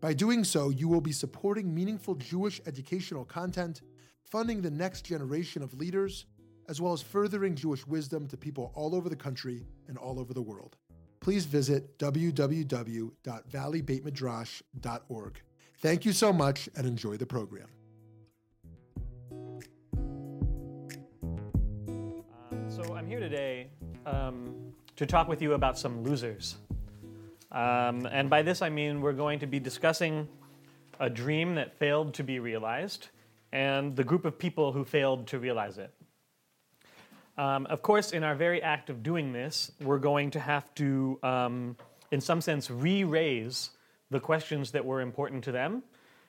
By doing so, you will be supporting meaningful Jewish educational content, funding the next generation of leaders, as well as furthering Jewish wisdom to people all over the country and all over the world. Please visit www.valleybeitmidrash.org. Thank you so much and enjoy the program. Um, so I'm here today um, to talk with you about some losers. Um, and by this I mean we're going to be discussing a dream that failed to be realized and the group of people who failed to realize it. Um, of course, in our very act of doing this, we're going to have to, um, in some sense, re raise the questions that were important to them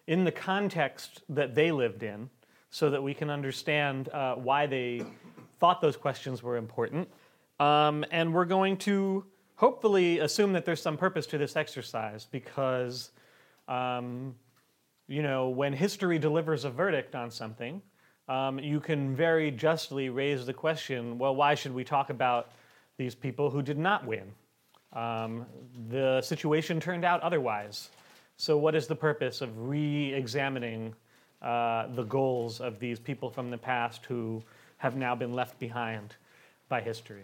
in the context that they lived in so that we can understand uh, why they thought those questions were important. Um, and we're going to hopefully assume that there's some purpose to this exercise because, um, you know, when history delivers a verdict on something, um, you can very justly raise the question well, why should we talk about these people who did not win? Um, the situation turned out otherwise. So, what is the purpose of re examining uh, the goals of these people from the past who have now been left behind by history?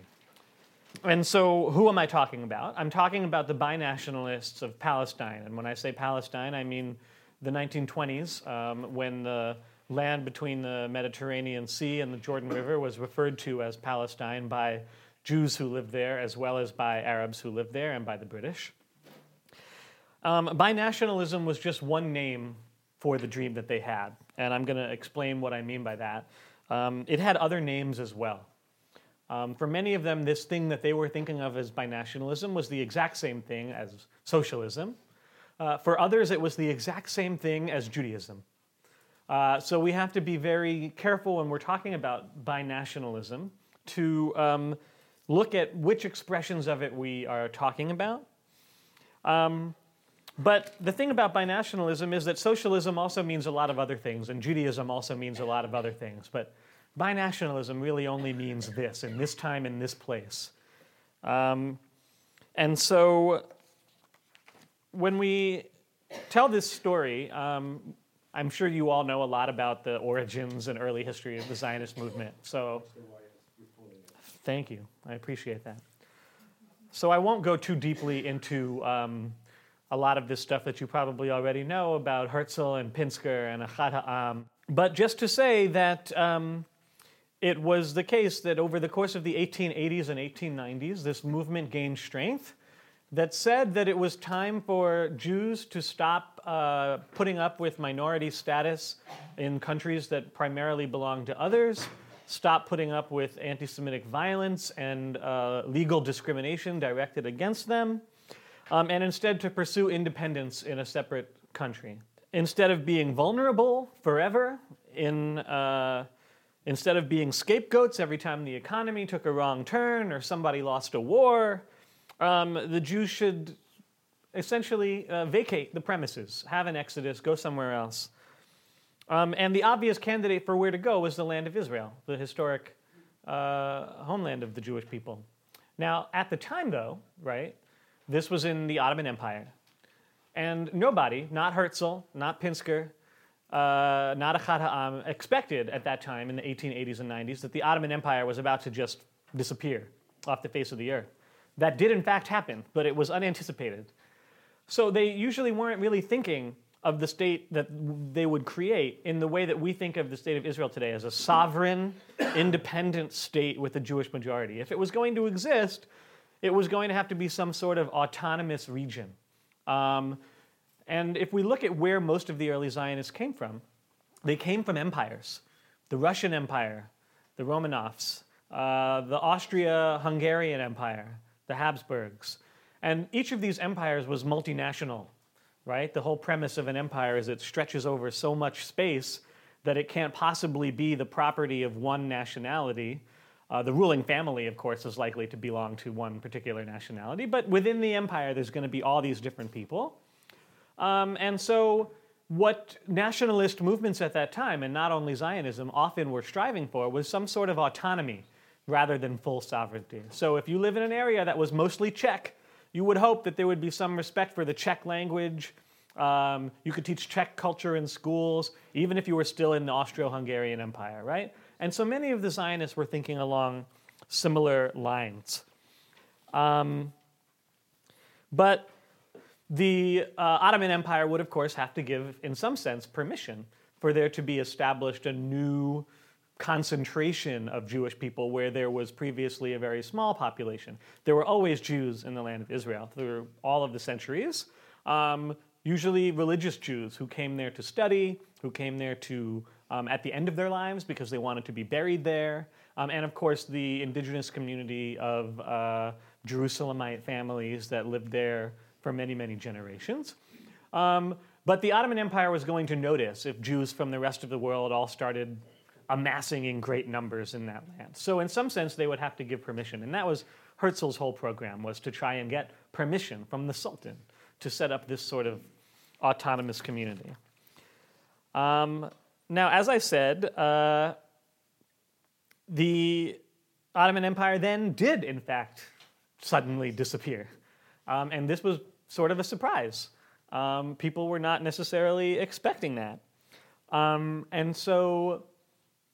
And so, who am I talking about? I'm talking about the binationalists of Palestine. And when I say Palestine, I mean the 1920s, um, when the land between the Mediterranean Sea and the Jordan River was referred to as Palestine by Jews who lived there, as well as by Arabs who lived there, and by the British. Um, binationalism was just one name for the dream that they had, and I'm going to explain what I mean by that. Um, it had other names as well. Um, for many of them, this thing that they were thinking of as binationalism was the exact same thing as socialism. Uh, for others, it was the exact same thing as Judaism. Uh, so we have to be very careful when we're talking about binationalism to um, look at which expressions of it we are talking about. Um, but the thing about binationalism is that socialism also means a lot of other things, and Judaism also means a lot of other things. But binationalism really only means this, in this time, in this place. Um, and so when we tell this story, um, I'm sure you all know a lot about the origins and early history of the Zionist movement. So, thank you. I appreciate that. So, I won't go too deeply into um, a lot of this stuff that you probably already know about Herzl and Pinsker and Ha'am. But just to say that um, it was the case that over the course of the 1880s and 1890s, this movement gained strength that said that it was time for Jews to stop uh, putting up with minority status in countries that primarily belong to others, stop putting up with anti Semitic violence and uh, legal discrimination directed against them, um, and instead to pursue independence in a separate country. Instead of being vulnerable forever, in, uh, instead of being scapegoats every time the economy took a wrong turn or somebody lost a war, um, the Jews should essentially uh, vacate the premises, have an exodus, go somewhere else. Um, and the obvious candidate for where to go was the land of Israel, the historic uh, homeland of the Jewish people. Now, at the time, though, right, this was in the Ottoman Empire. And nobody, not Herzl, not Pinsker, uh, not Ha'am, expected at that time in the 1880s and 90s that the Ottoman Empire was about to just disappear off the face of the earth. That did, in fact, happen, but it was unanticipated. So they usually weren't really thinking of the state that they would create in the way that we think of the state of Israel today as a sovereign, independent state with a Jewish majority. If it was going to exist, it was going to have to be some sort of autonomous region. Um, and if we look at where most of the early Zionists came from, they came from empires the Russian Empire, the Romanovs, uh, the Austria Hungarian Empire, the Habsburgs. And each of these empires was multinational. right? The whole premise of an empire is it stretches over so much space that it can't possibly be the property of one nationality. Uh, the ruling family, of course, is likely to belong to one particular nationality, but within the empire, there's going to be all these different people. Um, and so, what nationalist movements at that time, and not only Zionism, often were striving for was some sort of autonomy rather than full sovereignty. So, if you live in an area that was mostly Czech, you would hope that there would be some respect for the Czech language. Um, you could teach Czech culture in schools, even if you were still in the Austro Hungarian Empire, right? And so many of the Zionists were thinking along similar lines. Um, but the uh, Ottoman Empire would, of course, have to give, in some sense, permission for there to be established a new concentration of Jewish people where there was previously a very small population. There were always Jews in the land of Israel through all of the centuries, um, usually religious Jews who came there to study, who came there to um, at the end of their lives because they wanted to be buried there, um, and of course the indigenous community of uh, Jerusalemite families that lived there for many, many generations. Um, but the Ottoman Empire was going to notice if Jews from the rest of the world all started amassing in great numbers in that land. So in some sense, they would have to give permission. And that was Herzl's whole program, was to try and get permission from the Sultan to set up this sort of autonomous community. Um, now, as I said, uh, the Ottoman Empire then did, in fact, suddenly disappear. Um, and this was sort of a surprise. Um, people were not necessarily expecting that. Um, and so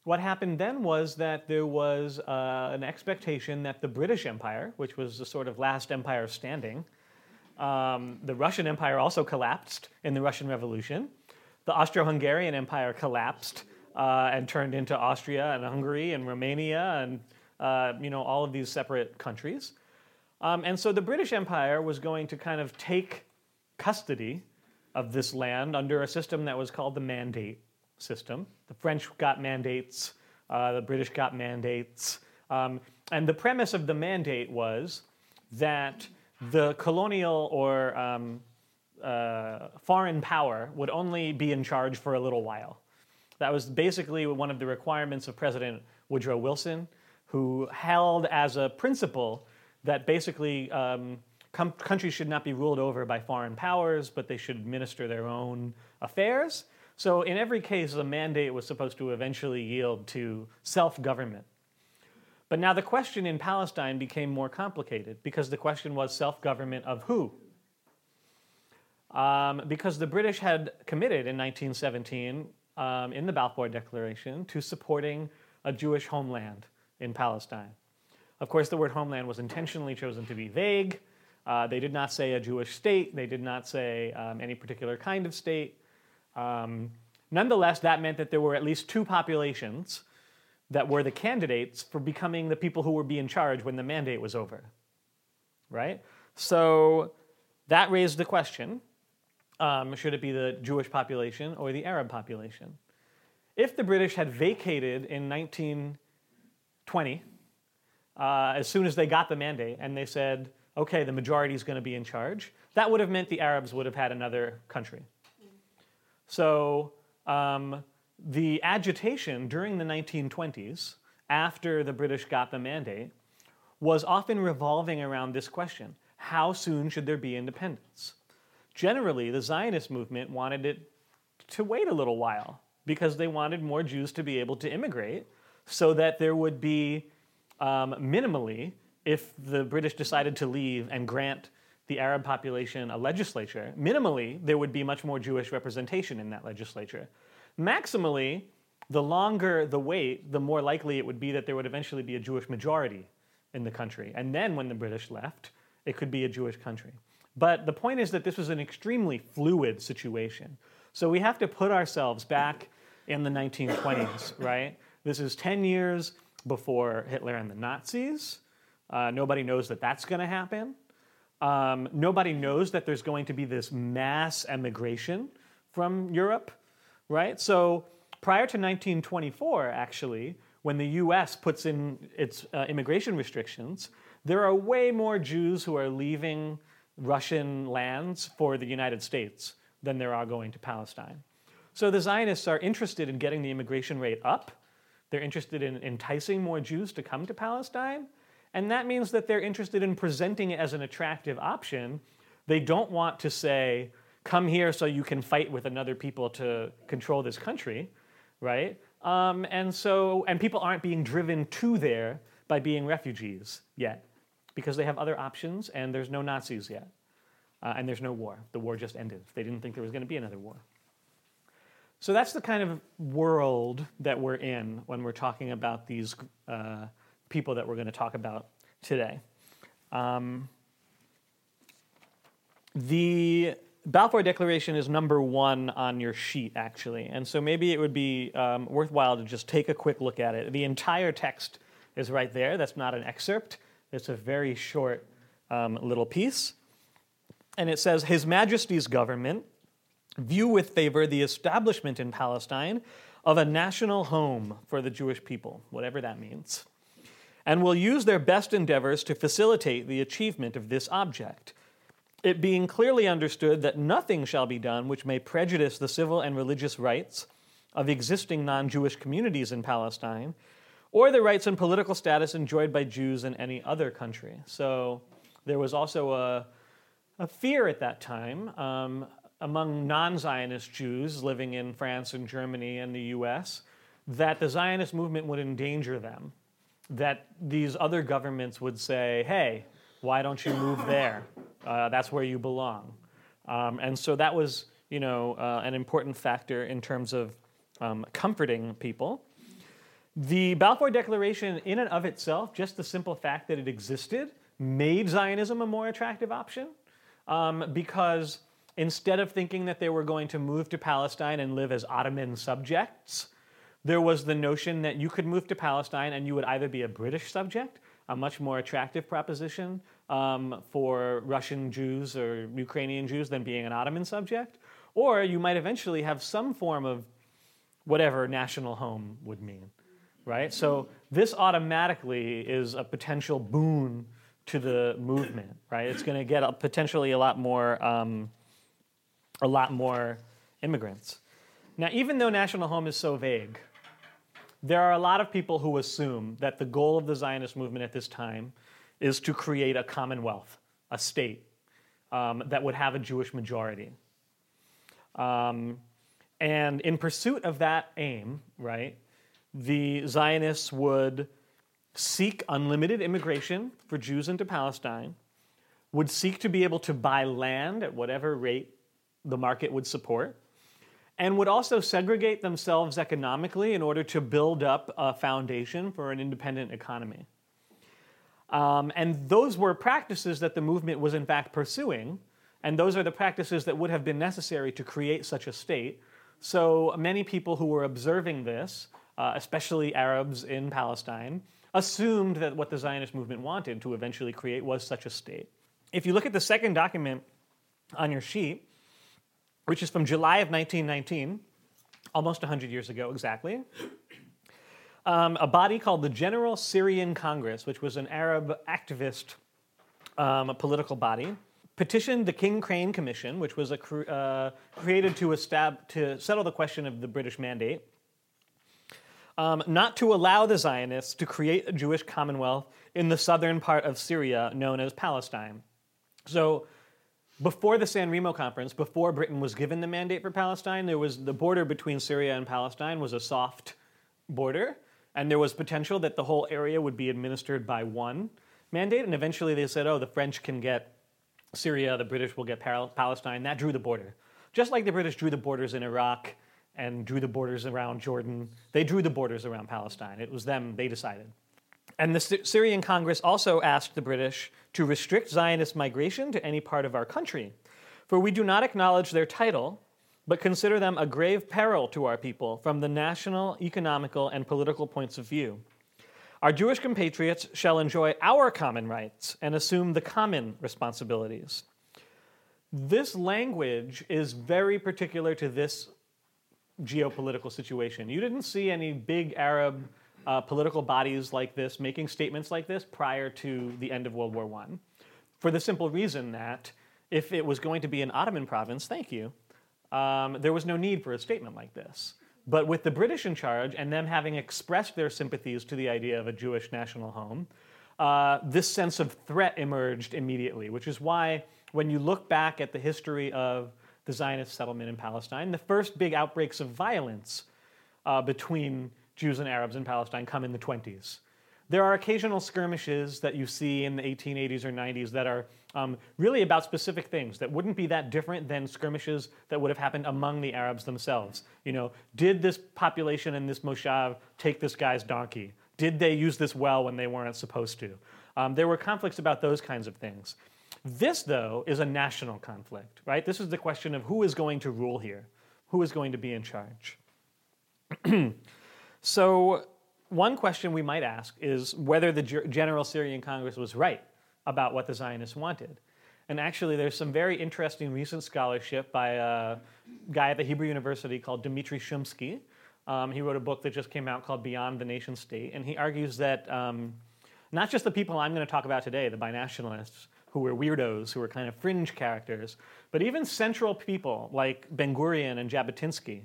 what happened then was that there was uh, an expectation that the British Empire, which was the sort of last empire standing, um, the Russian Empire also collapsed in the Russian Revolution. The Austro Hungarian Empire collapsed uh, and turned into Austria and Hungary and Romania and uh, you know, all of these separate countries. Um, and so the British Empire was going to kind of take custody of this land under a system that was called the Mandate system. The French got mandates, uh, the British got mandates. Um, and the premise of the mandate was that the colonial or um, uh, foreign power would only be in charge for a little while. That was basically one of the requirements of President Woodrow Wilson, who held as a principle that basically um, com- countries should not be ruled over by foreign powers, but they should administer their own affairs. So, in every case, the mandate was supposed to eventually yield to self government. But now the question in Palestine became more complicated because the question was self government of who? Um, because the British had committed in 1917 um, in the Balfour Declaration to supporting a Jewish homeland in Palestine. Of course, the word homeland was intentionally chosen to be vague. Uh, they did not say a Jewish state, they did not say um, any particular kind of state. Um, nonetheless, that meant that there were at least two populations that were the candidates for becoming the people who would be in charge when the mandate was over. Right? So that raised the question um, should it be the Jewish population or the Arab population? If the British had vacated in 1920, uh, as soon as they got the mandate and they said, okay, the majority is going to be in charge, that would have meant the Arabs would have had another country. So um, the agitation during the 1920s, after the British got the mandate, was often revolving around this question how soon should there be independence? Generally, the Zionist movement wanted it to wait a little while because they wanted more Jews to be able to immigrate so that there would be um, minimally, if the British decided to leave and grant the Arab population a legislature, minimally, there would be much more Jewish representation in that legislature. Maximally, the longer the wait, the more likely it would be that there would eventually be a Jewish majority in the country. And then when the British left, it could be a Jewish country. But the point is that this was an extremely fluid situation. So we have to put ourselves back in the 1920s, right? This is 10 years before Hitler and the Nazis. Uh, nobody knows that that's going to happen. Um, nobody knows that there's going to be this mass emigration from Europe, right? So prior to 1924, actually, when the US puts in its uh, immigration restrictions, there are way more Jews who are leaving Russian lands for the United States than there are going to Palestine. So the Zionists are interested in getting the immigration rate up. They're interested in enticing more Jews to come to Palestine. And that means that they're interested in presenting it as an attractive option. They don't want to say, come here so you can fight with another people to control this country, right? Um, and so, and people aren't being driven to there by being refugees yet because they have other options and there's no Nazis yet. Uh, and there's no war. The war just ended. They didn't think there was going to be another war. So that's the kind of world that we're in when we're talking about these uh, people that we're going to talk about today. Um, the Balfour Declaration is number one on your sheet, actually, and so maybe it would be um, worthwhile to just take a quick look at it. The entire text is right there. That's not an excerpt, it's a very short um, little piece. And it says, His Majesty's government view with favor the establishment in Palestine of a national home for the Jewish people, whatever that means, and will use their best endeavors to facilitate the achievement of this object. It being clearly understood that nothing shall be done which may prejudice the civil and religious rights of existing non Jewish communities in Palestine, or the rights and political status enjoyed by Jews in any other country. So there was also a, a fear at that time um, among non Zionist Jews living in France and Germany and the US that the Zionist movement would endanger them, that these other governments would say, hey, why don't you move there? Uh, that's where you belong. Um, and so that was, you know, uh, an important factor in terms of um, comforting people. The Balfour Declaration, in and of itself, just the simple fact that it existed, made Zionism a more attractive option um, because instead of thinking that they were going to move to Palestine and live as Ottoman subjects, there was the notion that you could move to Palestine and you would either be a British subject, a much more attractive proposition um, for Russian Jews or Ukrainian Jews than being an Ottoman subject, or you might eventually have some form of whatever national home would mean, right? So this automatically is a potential boon to the movement, right? It's going to get a, potentially a lot more. Um, a lot more immigrants. Now, even though national home is so vague, there are a lot of people who assume that the goal of the Zionist movement at this time is to create a commonwealth, a state um, that would have a Jewish majority. Um, and in pursuit of that aim, right, the Zionists would seek unlimited immigration for Jews into Palestine, would seek to be able to buy land at whatever rate the market would support, and would also segregate themselves economically in order to build up a foundation for an independent economy. Um, and those were practices that the movement was in fact pursuing, and those are the practices that would have been necessary to create such a state. So many people who were observing this, uh, especially Arabs in Palestine, assumed that what the Zionist movement wanted to eventually create was such a state. If you look at the second document on your sheet, which is from July of 1919, almost 100 years ago exactly. Um, a body called the General Syrian Congress, which was an Arab activist um, political body, petitioned the King Crane Commission, which was a, uh, created to, estab- to settle the question of the British mandate, um, not to allow the Zionists to create a Jewish commonwealth in the southern part of Syria known as Palestine. So before the San Remo conference, before Britain was given the mandate for Palestine, there was the border between Syria and Palestine was a soft border, and there was potential that the whole area would be administered by one mandate. And eventually, they said, "Oh, the French can get Syria, the British will get Palestine." That drew the border, just like the British drew the borders in Iraq and drew the borders around Jordan. They drew the borders around Palestine. It was them; they decided. And the Syrian Congress also asked the British to restrict Zionist migration to any part of our country, for we do not acknowledge their title, but consider them a grave peril to our people from the national, economical, and political points of view. Our Jewish compatriots shall enjoy our common rights and assume the common responsibilities. This language is very particular to this geopolitical situation. You didn't see any big Arab uh, political bodies like this making statements like this prior to the end of World War I. For the simple reason that if it was going to be an Ottoman province, thank you, um, there was no need for a statement like this. But with the British in charge and them having expressed their sympathies to the idea of a Jewish national home, uh, this sense of threat emerged immediately, which is why when you look back at the history of the Zionist settlement in Palestine, the first big outbreaks of violence uh, between Jews and Arabs in Palestine come in the 20s. There are occasional skirmishes that you see in the 1880s or 90s that are um, really about specific things that wouldn't be that different than skirmishes that would have happened among the Arabs themselves. You know, did this population in this moshav take this guy's donkey? Did they use this well when they weren't supposed to? Um, there were conflicts about those kinds of things. This, though, is a national conflict, right? This is the question of who is going to rule here, who is going to be in charge. so, one question we might ask is whether the General Syrian Congress was right about what the Zionists wanted. And actually, there's some very interesting recent scholarship by a guy at the Hebrew University called Dmitry Shumsky. Um, he wrote a book that just came out called Beyond the Nation State, and he argues that um, not just the people I'm going to talk about today, the binationalists, who were weirdos, who were kind of fringe characters, but even central people like Ben Gurion and Jabotinsky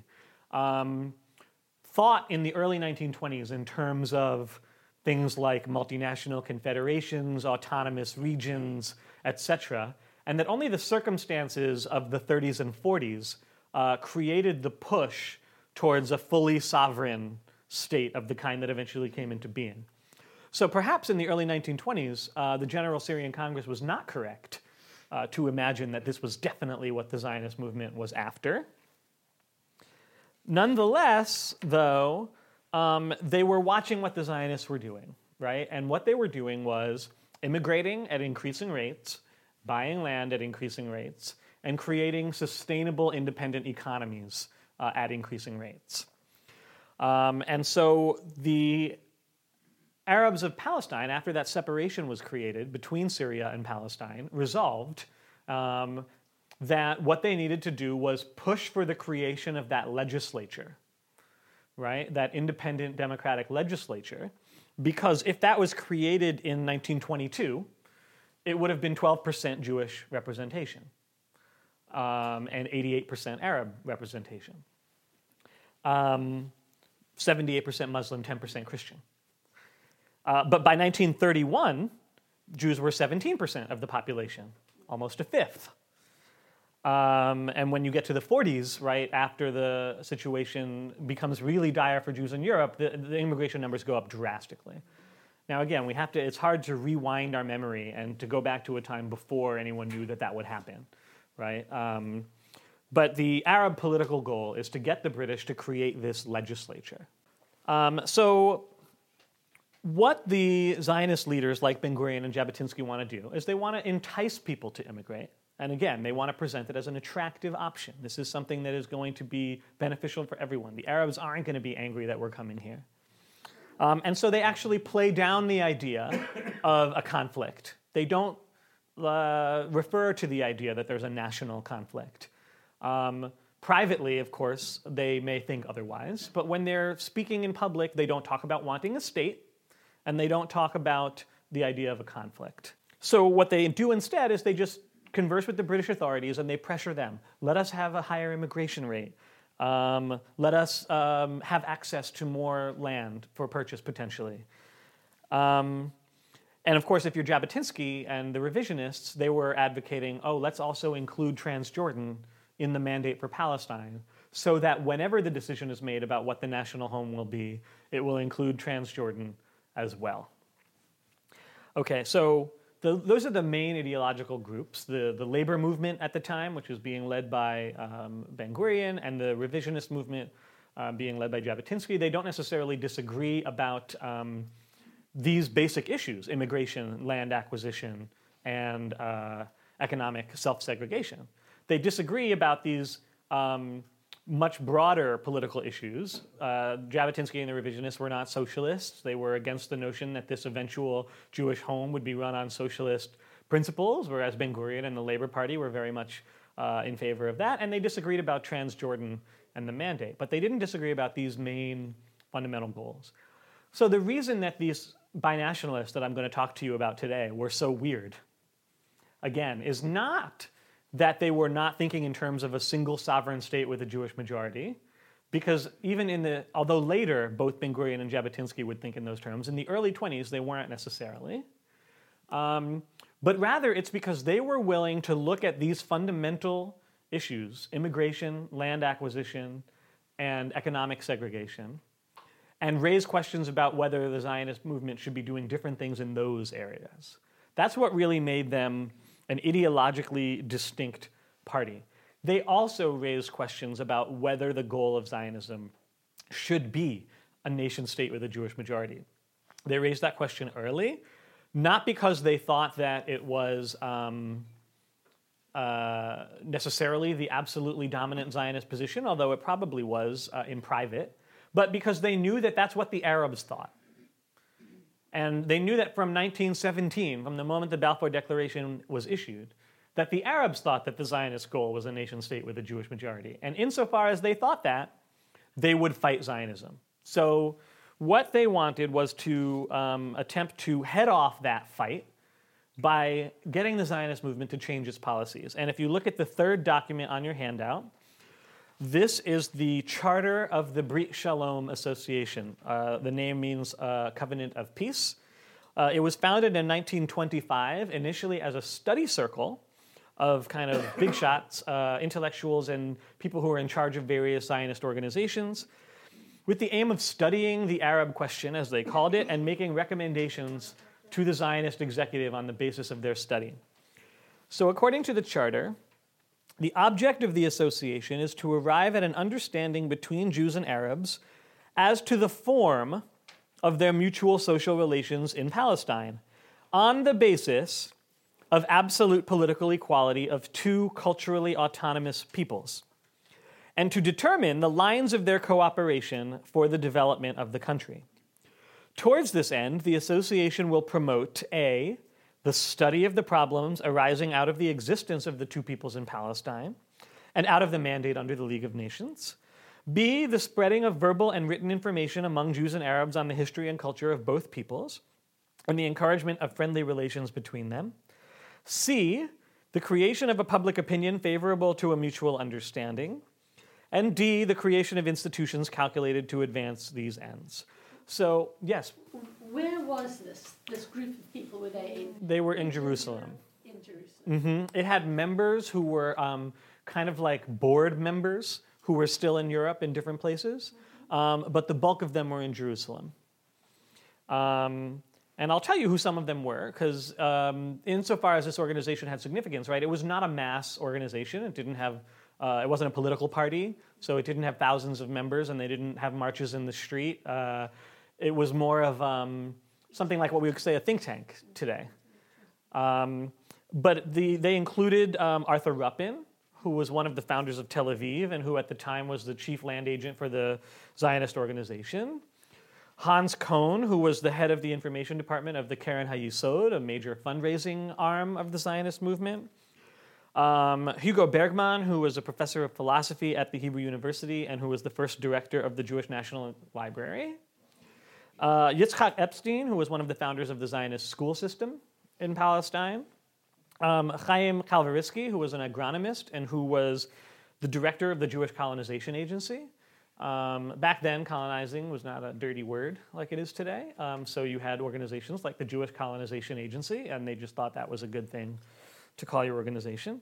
um, thought in the early 1920s in terms of things like multinational confederations, autonomous regions, etc., and that only the circumstances of the 30s and 40s uh, created the push towards a fully sovereign state of the kind that eventually came into being. So perhaps in the early 1920s, uh, the General Syrian Congress was not correct uh, to imagine that this was definitely what the Zionist movement was after. Nonetheless, though, um, they were watching what the Zionists were doing, right? And what they were doing was immigrating at increasing rates, buying land at increasing rates, and creating sustainable independent economies uh, at increasing rates. Um, and so the Arabs of Palestine, after that separation was created between Syria and Palestine, resolved um, that what they needed to do was push for the creation of that legislature, right? That independent democratic legislature. Because if that was created in 1922, it would have been 12% Jewish representation um, and 88% Arab representation, um, 78% Muslim, 10% Christian. Uh, but by 1931, Jews were 17% of the population, almost a fifth. Um, and when you get to the 40s, right after the situation becomes really dire for Jews in Europe, the, the, immigration numbers go up drastically. Now, again, we have to. It's hard to rewind our memory and to go back to a time before anyone knew that that would happen, right? Um, but the Arab political goal is to get the British to create this legislature. Um, so what the Zionist leaders like Ben Gurion and Jabotinsky want to do is they want to entice people to immigrate. And again, they want to present it as an attractive option. This is something that is going to be beneficial for everyone. The Arabs aren't going to be angry that we're coming here. Um, and so they actually play down the idea of a conflict. They don't uh, refer to the idea that there's a national conflict. Um, privately, of course, they may think otherwise, but when they're speaking in public, they don't talk about wanting a state and they don't talk about the idea of a conflict. So, what they do instead is they just converse with the British authorities and they pressure them. Let us have a higher immigration rate. Um, let us um, have access to more land for purchase potentially. Um, and of course, if you're Jabotinsky and the revisionists, they were advocating, oh, let's also include Transjordan in the mandate for Palestine, so that whenever the decision is made about what the national home will be, it will include Transjordan as well. Okay, so the, those are the main ideological groups the, the labor movement at the time, which was being led by um, Ben Gurion, and the revisionist movement uh, being led by Jabotinsky. They don't necessarily disagree about um, these basic issues immigration, land acquisition, and uh, economic self segregation. They disagree about these um, much broader political issues. Uh, Jabotinsky and the revisionists were not socialists. They were against the notion that this eventual Jewish home would be run on socialist principles, whereas Ben Gurion and the Labor Party were very much uh, in favor of that. And they disagreed about Transjordan and the mandate. But they didn't disagree about these main fundamental goals. So the reason that these binationalists that I'm going to talk to you about today were so weird, again, is not that they were not thinking in terms of a single sovereign state with a Jewish majority. Because even in the, although later both Ben Gurion and Jabotinsky would think in those terms, in the early 20s they weren't necessarily. Um, but rather, it's because they were willing to look at these fundamental issues immigration, land acquisition, and economic segregation and raise questions about whether the Zionist movement should be doing different things in those areas. That's what really made them an ideologically distinct party. They also raised questions about whether the goal of Zionism should be a nation state with a Jewish majority. They raised that question early, not because they thought that it was um, uh, necessarily the absolutely dominant Zionist position, although it probably was uh, in private, but because they knew that that's what the Arabs thought. And they knew that from 1917, from the moment the Balfour Declaration was issued, that the Arabs thought that the Zionist goal was a nation state with a Jewish majority. And insofar as they thought that, they would fight Zionism. So, what they wanted was to um, attempt to head off that fight by getting the Zionist movement to change its policies. And if you look at the third document on your handout, this is the charter of the Brit Shalom Association. Uh, the name means uh, Covenant of Peace. Uh, it was founded in 1925, initially as a study circle of kind of big shots, uh, intellectuals, and people who were in charge of various Zionist organizations, with the aim of studying the Arab question, as they called it, and making recommendations to the Zionist executive on the basis of their study. So, according to the charter, the object of the association is to arrive at an understanding between Jews and Arabs as to the form of their mutual social relations in Palestine on the basis of absolute political equality of two culturally autonomous peoples, and to determine the lines of their cooperation for the development of the country. Towards this end, the association will promote A, the study of the problems arising out of the existence of the two peoples in Palestine and out of the mandate under the League of Nations. B, the spreading of verbal and written information among Jews and Arabs on the history and culture of both peoples and the encouragement of friendly relations between them. C, the creation of a public opinion favorable to a mutual understanding. And D, the creation of institutions calculated to advance these ends. So, yes, where was this? This group of people were they in? They were in Jerusalem. In Jerusalem. Mm-hmm. It had members who were um, kind of like board members who were still in Europe in different places, um, but the bulk of them were in Jerusalem. Um, and I'll tell you who some of them were, because um, insofar as this organization had significance, right, it was not a mass organization. It didn't have, uh, it wasn't a political party, so it didn't have thousands of members, and they didn't have marches in the street. Uh, it was more of um, something like what we would say a think tank today. Um, but the, they included um, Arthur Ruppin, who was one of the founders of Tel Aviv and who at the time was the chief land agent for the Zionist organization. Hans Kohn, who was the head of the information department of the Keren Hayesod, a major fundraising arm of the Zionist movement. Um, Hugo Bergmann, who was a professor of philosophy at the Hebrew University and who was the first director of the Jewish National Library. Uh, Yitzhak Epstein, who was one of the founders of the Zionist school system in Palestine. Um, Chaim Kalvarisky, who was an agronomist and who was the director of the Jewish Colonization Agency. Um, back then, colonizing was not a dirty word like it is today. Um, so you had organizations like the Jewish Colonization Agency, and they just thought that was a good thing to call your organization.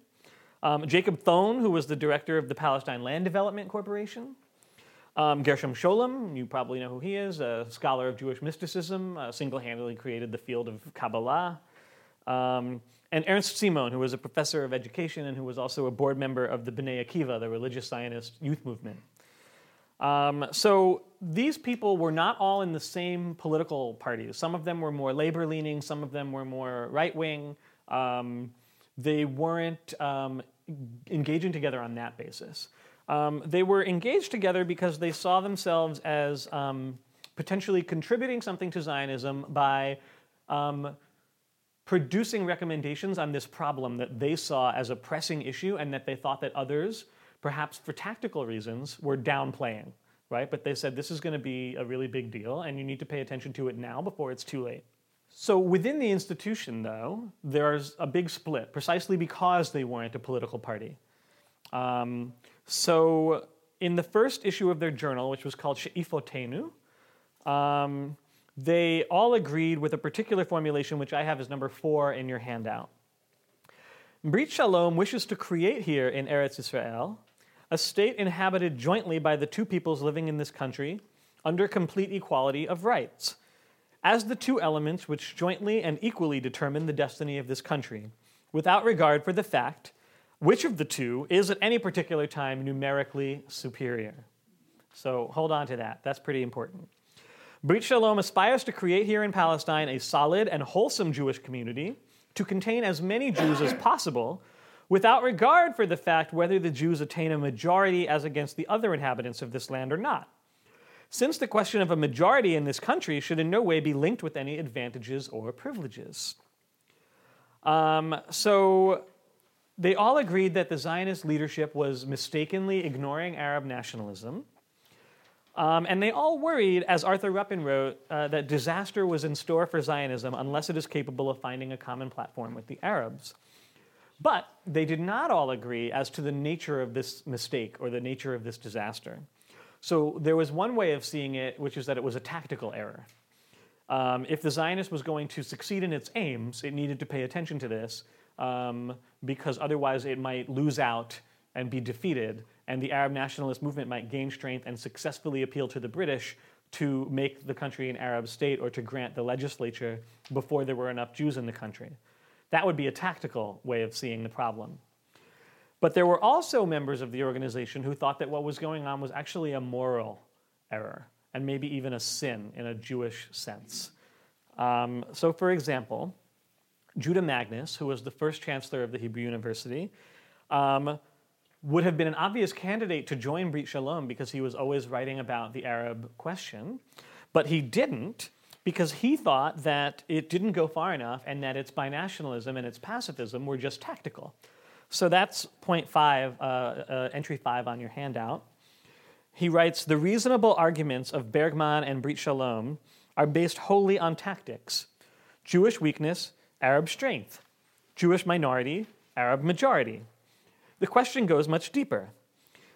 Um, Jacob Thon, who was the director of the Palestine Land Development Corporation. Um, Gershom Scholem, you probably know who he is, a scholar of Jewish mysticism, uh, single handedly created the field of Kabbalah. Um, and Ernst Simon, who was a professor of education and who was also a board member of the Bnei Akiva, the religious Zionist youth movement. Um, so these people were not all in the same political parties. Some of them were more labor leaning, some of them were more right wing. Um, they weren't um, engaging together on that basis. Um, they were engaged together because they saw themselves as um, potentially contributing something to Zionism by um, producing recommendations on this problem that they saw as a pressing issue and that they thought that others, perhaps for tactical reasons, were downplaying. Right? But they said this is going to be a really big deal and you need to pay attention to it now before it's too late. So within the institution, though, there's a big split, precisely because they weren't a political party. Um, so in the first issue of their journal, which was called She'ifotenu, um, they all agreed with a particular formulation, which I have as number four in your handout. Brit Shalom wishes to create here in Eretz Israel a state inhabited jointly by the two peoples living in this country under complete equality of rights, as the two elements which jointly and equally determine the destiny of this country, without regard for the fact which of the two is at any particular time numerically superior. So hold on to that. That's pretty important. Brit Shalom aspires to create here in Palestine a solid and wholesome Jewish community to contain as many Jews as possible without regard for the fact whether the Jews attain a majority as against the other inhabitants of this land or not. Since the question of a majority in this country should in no way be linked with any advantages or privileges. Um, so they all agreed that the Zionist leadership was mistakenly ignoring Arab nationalism um, and they all worried, as Arthur Ruppin wrote, uh, that disaster was in store for Zionism unless it is capable of finding a common platform with the Arabs. But they did not all agree as to the nature of this mistake or the nature of this disaster. So there was one way of seeing it, which is that it was a tactical error. Um, if the Zionist was going to succeed in its aims, it needed to pay attention to this um, because otherwise it might lose out and be defeated and the Arab nationalist movement might gain strength and successfully appeal to the British to make the country an Arab state or to grant the legislature before there were enough Jews in the country. That would be a tactical way of seeing the problem. But there were also members of the organization who thought that what was going on was actually a moral error and maybe even a sin in a Jewish sense. Um, so, for example, Judah Magnes, who was the first chancellor of the Hebrew University, um, would have been an obvious candidate to join Brit Shalom because he was always writing about the Arab question. But he didn't because he thought that it didn't go far enough and that its binationalism and its pacifism were just tactical. So that's point five, uh, uh, entry five on your handout. He writes The reasonable arguments of Bergmann and Brit Shalom are based wholly on tactics Jewish weakness, Arab strength, Jewish minority, Arab majority. The question goes much deeper.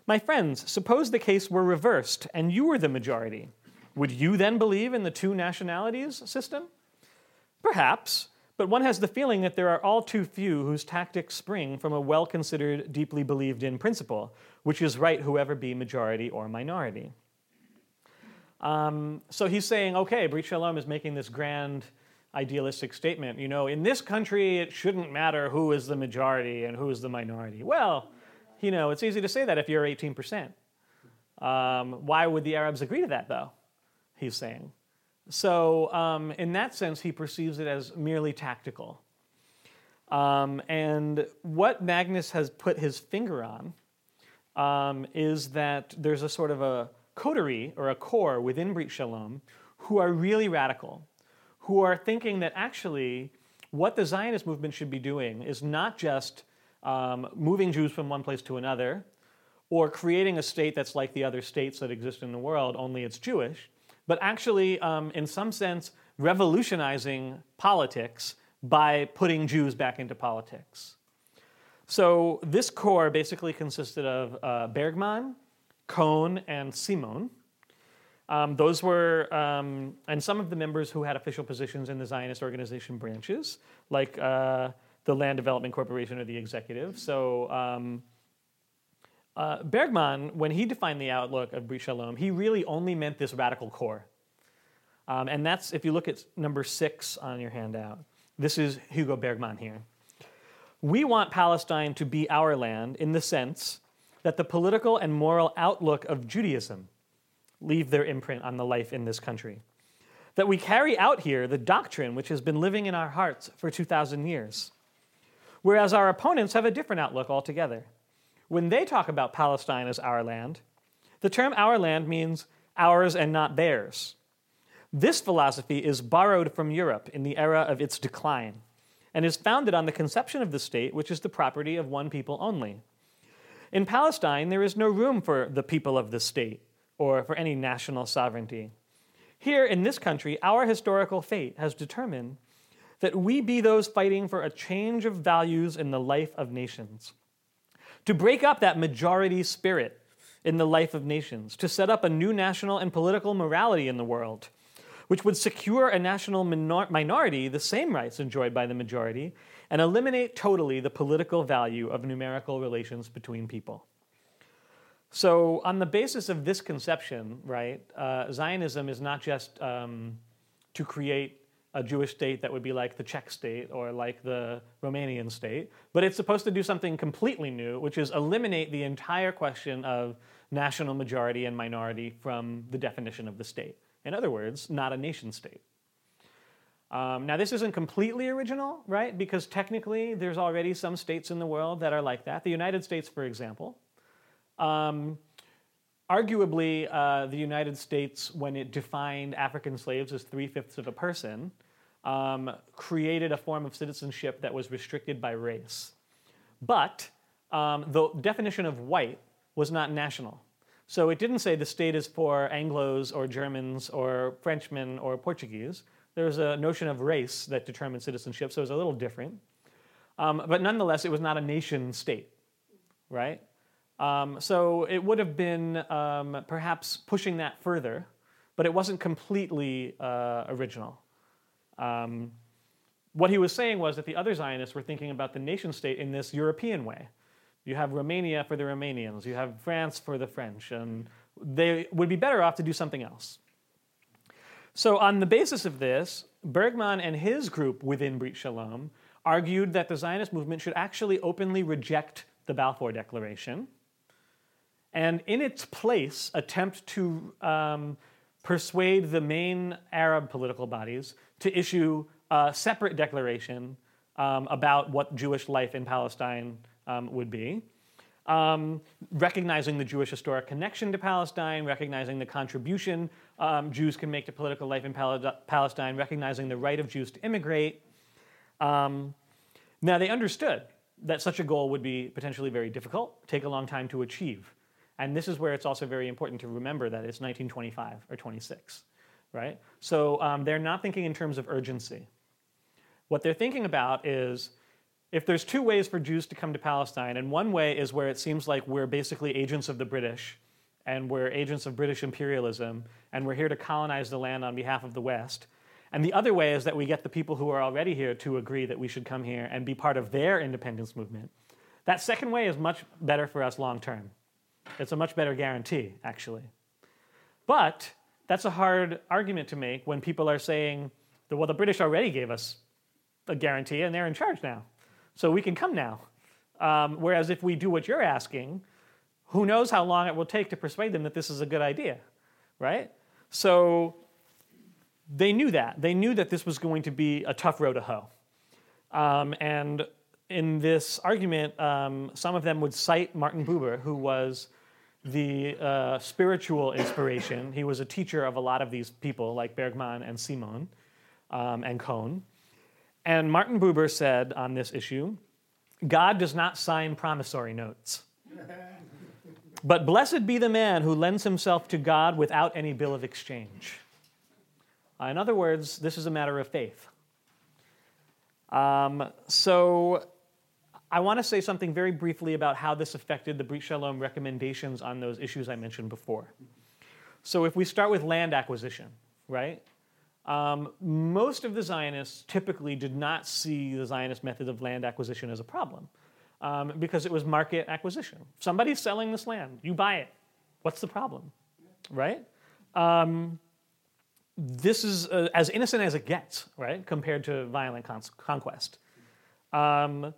My friends, suppose the case were reversed and you were the majority. Would you then believe in the two nationalities system? Perhaps, but one has the feeling that there are all too few whose tactics spring from a well considered, deeply believed in principle, which is right whoever be majority or minority. Um, so he's saying, okay, Brit Shalom is making this grand idealistic statement. You know, in this country, it shouldn't matter who is the majority and who is the minority. Well, you know, it's easy to say that if you're 18%. Um, why would the Arabs agree to that, though? He's saying. So, um, in that sense, he perceives it as merely tactical. Um, and what Magnes has put his finger on um, is that there's a sort of a coterie or a core within Brit Shalom who are really radical who are thinking that actually what the Zionist movement should be doing is not just um, moving Jews from one place to another or creating a state that's like the other states that exist in the world, only it's Jewish, but actually, um, in some sense, revolutionizing politics by putting Jews back into politics. So this core basically consisted of uh, Bergmann, Kohn, and Simon. Um, those were, um, and some of the members who had official positions in the Zionist organization branches, like uh, the Land Development Corporation or the executive. So um, uh, Bergmann, when he defined the outlook of Brit Shalom, he really only meant this radical core. Um, and that's, if you look at number six on your handout, this is Hugo Bergmann here. We want Palestine to be our land in the sense that the political and moral outlook of Judaism leave their imprint on the life in this country. That we carry out here the doctrine which has been living in our hearts for 2,000 years. Whereas our opponents have a different outlook altogether. When they talk about Palestine as our land, the term our land means ours and not theirs. This philosophy is borrowed from Europe in the era of its decline and is founded on the conception of the state, which is the property of one people only. In Palestine, there is no room for the people of the state, or for any national sovereignty. Here in this country, our historical fate has determined that we be those fighting for a change of values in the life of nations. To break up that majority spirit in the life of nations, to set up a new national and political morality in the world, which would secure a national minor- minority the same rights enjoyed by the majority and eliminate totally the political value of numerical relations between people. So, on the basis of this conception, right, uh, Zionism is not just um, to create a Jewish state that would be like the Czech state or like the Romanian state, but it's supposed to do something completely new, which is eliminate the entire question of national majority and minority from the definition of the state. In other words, not a nation state. Um, now, this isn't completely original, right? Because technically, there's already some states in the world that are like that. The United States, for example. Um, arguably, uh, the United States, when it defined African slaves as three fifths of a person, um, created a form of citizenship that was restricted by race. But um, the definition of white was not national. So it didn't say the state is for Anglos or Germans or Frenchmen or Portuguese. There was a notion of race that determined citizenship, so it was a little different. Um, but nonetheless, it was not a nation state, right? Um, so it would have been um, perhaps pushing that further, but it wasn't completely uh, original. Um, what he was saying was that the other Zionists were thinking about the nation state in this European way. You have Romania for the Romanians, you have France for the French, and they would be better off to do something else. So, on the basis of this, Bergmann and his group within Brit Shalom argued that the Zionist movement should actually openly reject the Balfour Declaration and in its place attempt to um, persuade the main Arab political bodies to issue a separate declaration um, about what Jewish life in Palestine um, would be. Um, recognizing the Jewish historic connection to Palestine, recognizing the contribution um, Jews can make to political life in Pal- Palestine, recognizing the right of Jews to immigrate. Um, now, they understood that such a goal would be potentially very difficult, take a long time to achieve. And this is where it's also very important to remember that it's 1925 or 26, right? So um, they're not thinking in terms of urgency. What they're thinking about is if there's two ways for Jews to come to Palestine, and one way is where it seems like we're basically agents of the British and we're agents of British imperialism and we're here to colonize the land on behalf of the West. And the other way is that we get the people who are already here to agree that we should come here and be part of their independence movement. That second way is much better for us long term. It's a much better guarantee, actually. But that's a hard argument to make when people are saying, well, the British already gave us a guarantee and they're in charge now. So we can come now. Um, whereas if we do what you're asking, who knows how long it will take to persuade them that this is a good idea, right? So they knew that. They knew that this was going to be a tough row to hoe. Um, and in this argument, um, some of them would cite Martin Buber, who was the uh, spiritual inspiration. He was a teacher of a lot of these people, like Bergmann and Simon um, and Kohn. And Martin Buber said on this issue God does not sign promissory notes. but blessed be the man who lends himself to God without any bill of exchange. Uh, in other words, this is a matter of faith. Um, so I want to say something very briefly about how this affected the Brit Shalom recommendations on those issues I mentioned before. So, if we start with land acquisition, right? Um, most of the Zionists typically did not see the Zionist method of land acquisition as a problem um, because it was market acquisition. Somebody's selling this land, you buy it. What's the problem, right? Um, this is uh, as innocent as it gets, right, compared to violent con- conquest. Um,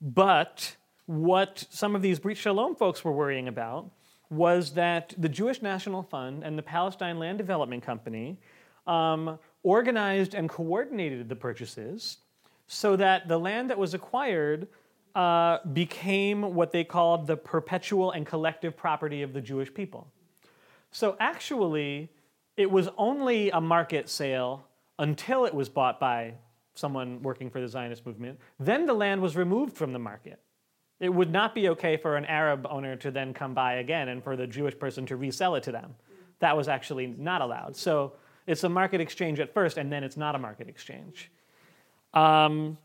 but what some of these Brit Shalom folks were worrying about was that the Jewish National Fund and the Palestine Land Development Company um, organized and coordinated the purchases so that the land that was acquired uh, became what they called the perpetual and collective property of the Jewish people. So actually, it was only a market sale until it was bought by someone working for the Zionist movement, then the land was removed from the market. It would not be okay for an Arab owner to then come by again and for the Jewish person to resell it to them. That was actually not allowed. So it's a market exchange at first, and then it's not a market exchange. Um,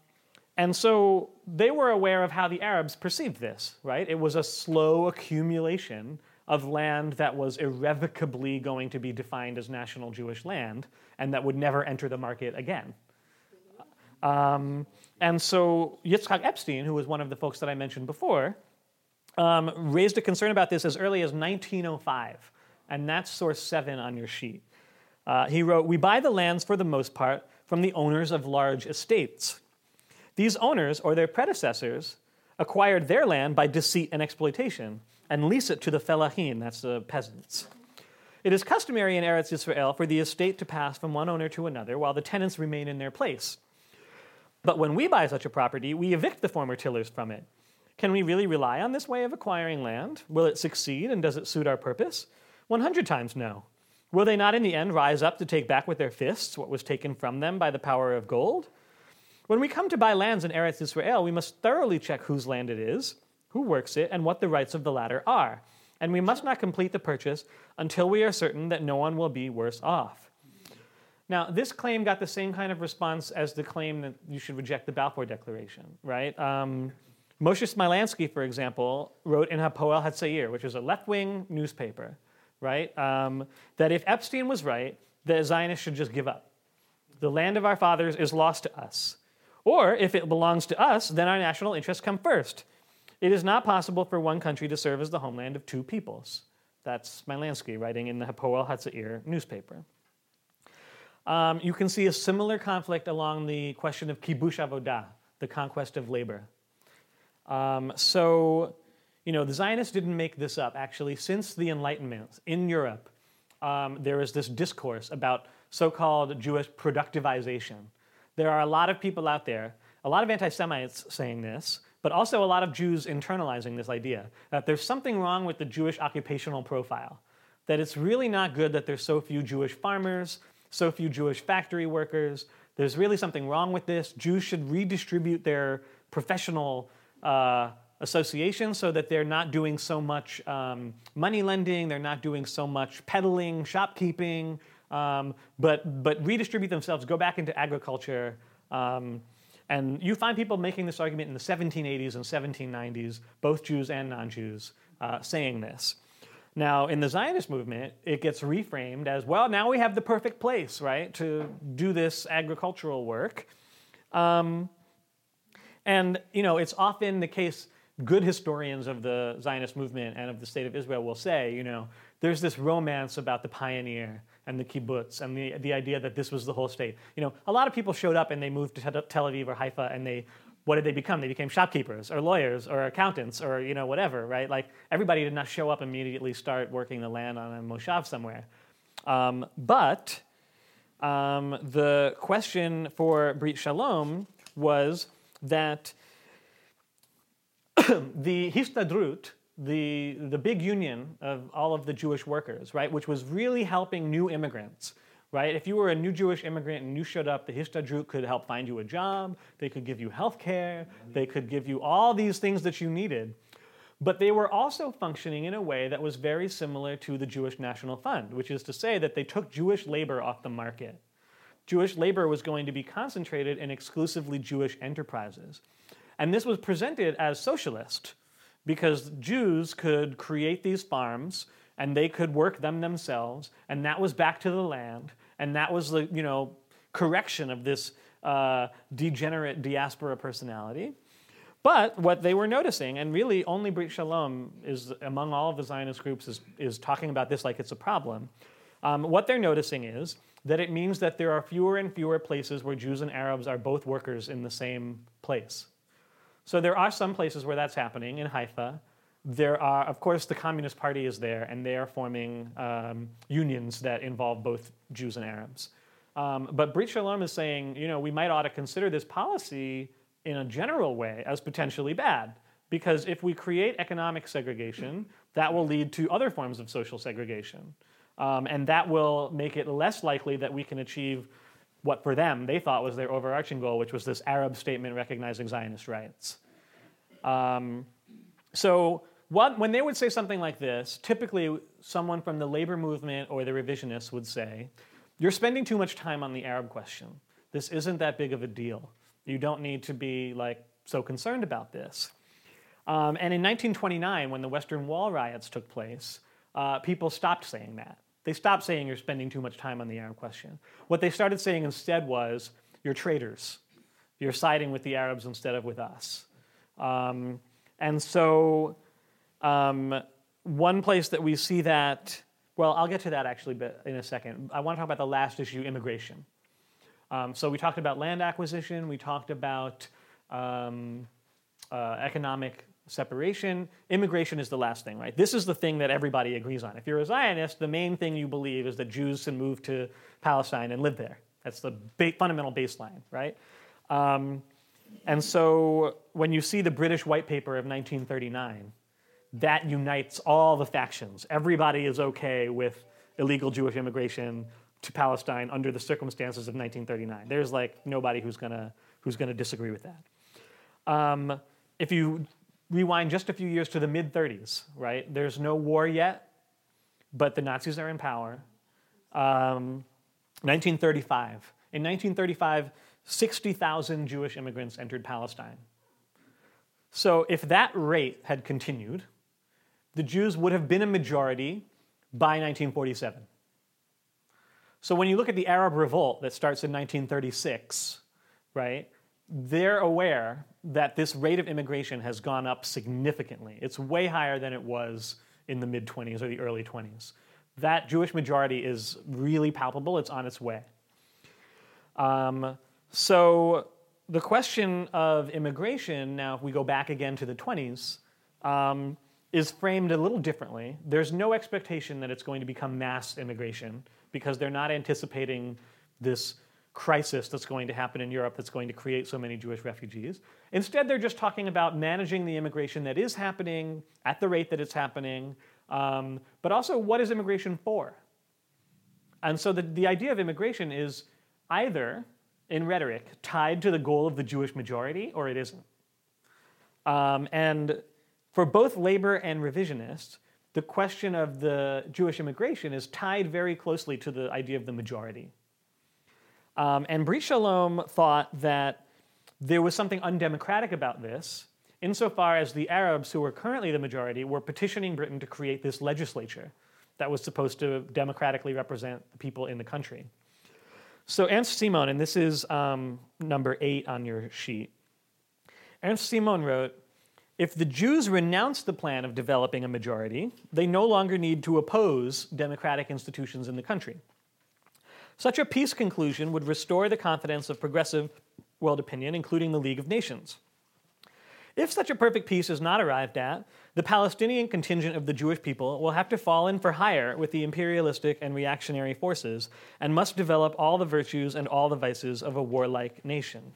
and so they were aware of how the Arabs perceived this, right? It was a slow accumulation of land that was irrevocably going to be defined as national Jewish land and that would never enter the market again. Um, and so Yitzhak Epstein, who was one of the folks that I mentioned before, um, raised a concern about this as early as 1905, and that's source seven on your sheet. Uh, he wrote, We buy the lands for the most part from the owners of large estates. These owners, or their predecessors, acquired their land by deceit and exploitation and lease it to the fellahin, that's the peasants. It is customary in Eretz Israel for the estate to pass from one owner to another while the tenants remain in their place. But when we buy such a property, we evict the former tillers from it. Can we really rely on this way of acquiring land? Will it succeed and does it suit our purpose? 100 times no. Will they not in the end rise up to take back with their fists what was taken from them by the power of gold? When we come to buy lands in Eretz Israel, we must thoroughly check whose land it is, who works it, and what the rights of the latter are. And we must not complete the purchase until we are certain that no one will be worse off. Now, this claim got the same kind of response as the claim that you should reject the Balfour Declaration, right? Um, Moshe Smilansky, for example, wrote in Hapoel Hatzair, which is a left wing newspaper, right, um, that if Epstein was right, the Zionists should just give up. The land of our fathers is lost to us. Or if it belongs to us, then our national interests come first. It is not possible for one country to serve as the homeland of two peoples. That's Smilansky writing in the Hapoel Hatzair newspaper. Um, you can see a similar conflict along the question of kibush avodah, the conquest of labor. Um, so, you know, the Zionists didn't make this up. Actually, since the Enlightenment in Europe, um, there is this discourse about so called Jewish productivization. There are a lot of people out there, a lot of anti Semites saying this, but also a lot of Jews internalizing this idea that there's something wrong with the Jewish occupational profile. That it's really not good that there's so few Jewish farmers, so few Jewish factory workers. There's really something wrong with this. Jews should redistribute their professional uh, associations so that they're not doing so much um, money lending, they're not doing so much peddling, shopkeeping, um, but, but redistribute themselves, go back into agriculture. Um, and you find people making this argument in the 1780s and 1790s, both Jews and non Jews, uh, saying this. Now, in the Zionist movement, it gets reframed as well, now we have the perfect place, right, to do this agricultural work. Um, and, you know, it's often the case, good historians of the Zionist movement and of the state of Israel will say, you know, there's this romance about the pioneer and the kibbutz and the, the idea that this was the whole state. You know, a lot of people showed up and they moved to Tel Aviv or Haifa and they, what did they become? They became shopkeepers or lawyers or accountants or, you know, whatever, right? Like everybody did not show up immediately start working the land on a moshav somewhere. Um, but um, the question for Brit Shalom was that the Histadrut, the, the big union of all of the Jewish workers, right, which was really helping new immigrants, right? If you were a new Jewish immigrant and you showed up, the Histadrut could help find you a job, they could give you health care, they could give you all these things that you needed. But they were also functioning in a way that was very similar to the Jewish National Fund, which is to say that they took Jewish labor off the market. Jewish labor was going to be concentrated in exclusively Jewish enterprises. And this was presented as socialist because Jews could create these farms and they could work them themselves, and that was back to the land, and that was the you know correction of this uh, degenerate diaspora personality. But what they were noticing, and really only Brit Shalom is among all of the Zionist groups is, is talking about this like it's a problem. Um, what they're noticing is that it means that there are fewer and fewer places where Jews and Arabs are both workers in the same place. So there are some places where that's happening in Haifa. There are, of course, the Communist Party is there, and they are forming um, unions that involve both Jews and Arabs. Um, but Brit Shalom is saying, you know, we might ought to consider this policy in a general way as potentially bad. Because if we create economic segregation, that will lead to other forms of social segregation. Um, and that will make it less likely that we can achieve what for them they thought was their overarching goal, which was this Arab statement recognizing Zionist rights. Um, so what, when they would say something like this, typically someone from the labor movement or the revisionists would say, You're spending too much time on the Arab question. This isn't that big of a deal. You don't need to be like so concerned about this. Um, and in 1929, when the Western Wall riots took place, uh, people stopped saying that. They stopped saying you're spending too much time on the Arab question. What they started saying instead was, you're traitors. You're siding with the Arabs instead of with us. Um, and so, um, one place that we see that, well, I'll get to that actually in a second. I want to talk about the last issue immigration. Um, so, we talked about land acquisition, we talked about um, uh, economic separation. Immigration is the last thing, right? This is the thing that everybody agrees on. If you're a Zionist, the main thing you believe is that Jews can move to Palestine and live there. That's the ba- fundamental baseline, right? Um, and so when you see the British White Paper of 1939, that unites all the factions. Everybody is okay with illegal Jewish immigration to Palestine under the circumstances of 1939. There's like nobody who's gonna who's gonna disagree with that. Um, if you rewind just a few years to the mid 30s, right? There's no war yet, but the Nazis are in power. Um, 1935. In 1935, 60,000 Jewish immigrants entered Palestine. So if that rate had continued, the Jews would have been a majority by 1947. So when you look at the Arab revolt that starts in 1936, right, they're aware that this rate of immigration has gone up significantly. It's way higher than it was in the mid 20s or the early 20s. That Jewish majority is really palpable, it's on its way. Um, so, the question of immigration, now, if we go back again to the 20s, um, is framed a little differently. There's no expectation that it's going to become mass immigration because they're not anticipating this crisis that's going to happen in Europe that's going to create so many Jewish refugees. Instead, they're just talking about managing the immigration that is happening at the rate that it's happening, um, but also what is immigration for? And so the, the idea of immigration is either, in rhetoric, tied to the goal of the Jewish majority or it isn't. Um, and for both labor and revisionists, the question of the Jewish immigration is tied very closely to the idea of the majority. Um, and Brit Shalom thought that there was something undemocratic about this, insofar as the Arabs, who were currently the majority, were petitioning Britain to create this legislature that was supposed to democratically represent the people in the country. So Ernst Simon, and this is um, number eight on your sheet, Ernst Simon wrote, if the Jews renounce the plan of developing a majority, they no longer need to oppose democratic institutions in the country. Such a peace conclusion would restore the confidence of progressive world opinion, including the League of Nations. If such a perfect peace is not arrived at, the Palestinian contingent of the Jewish people will have to fall in for hire with the imperialistic and reactionary forces and must develop all the virtues and all the vices of a warlike nation.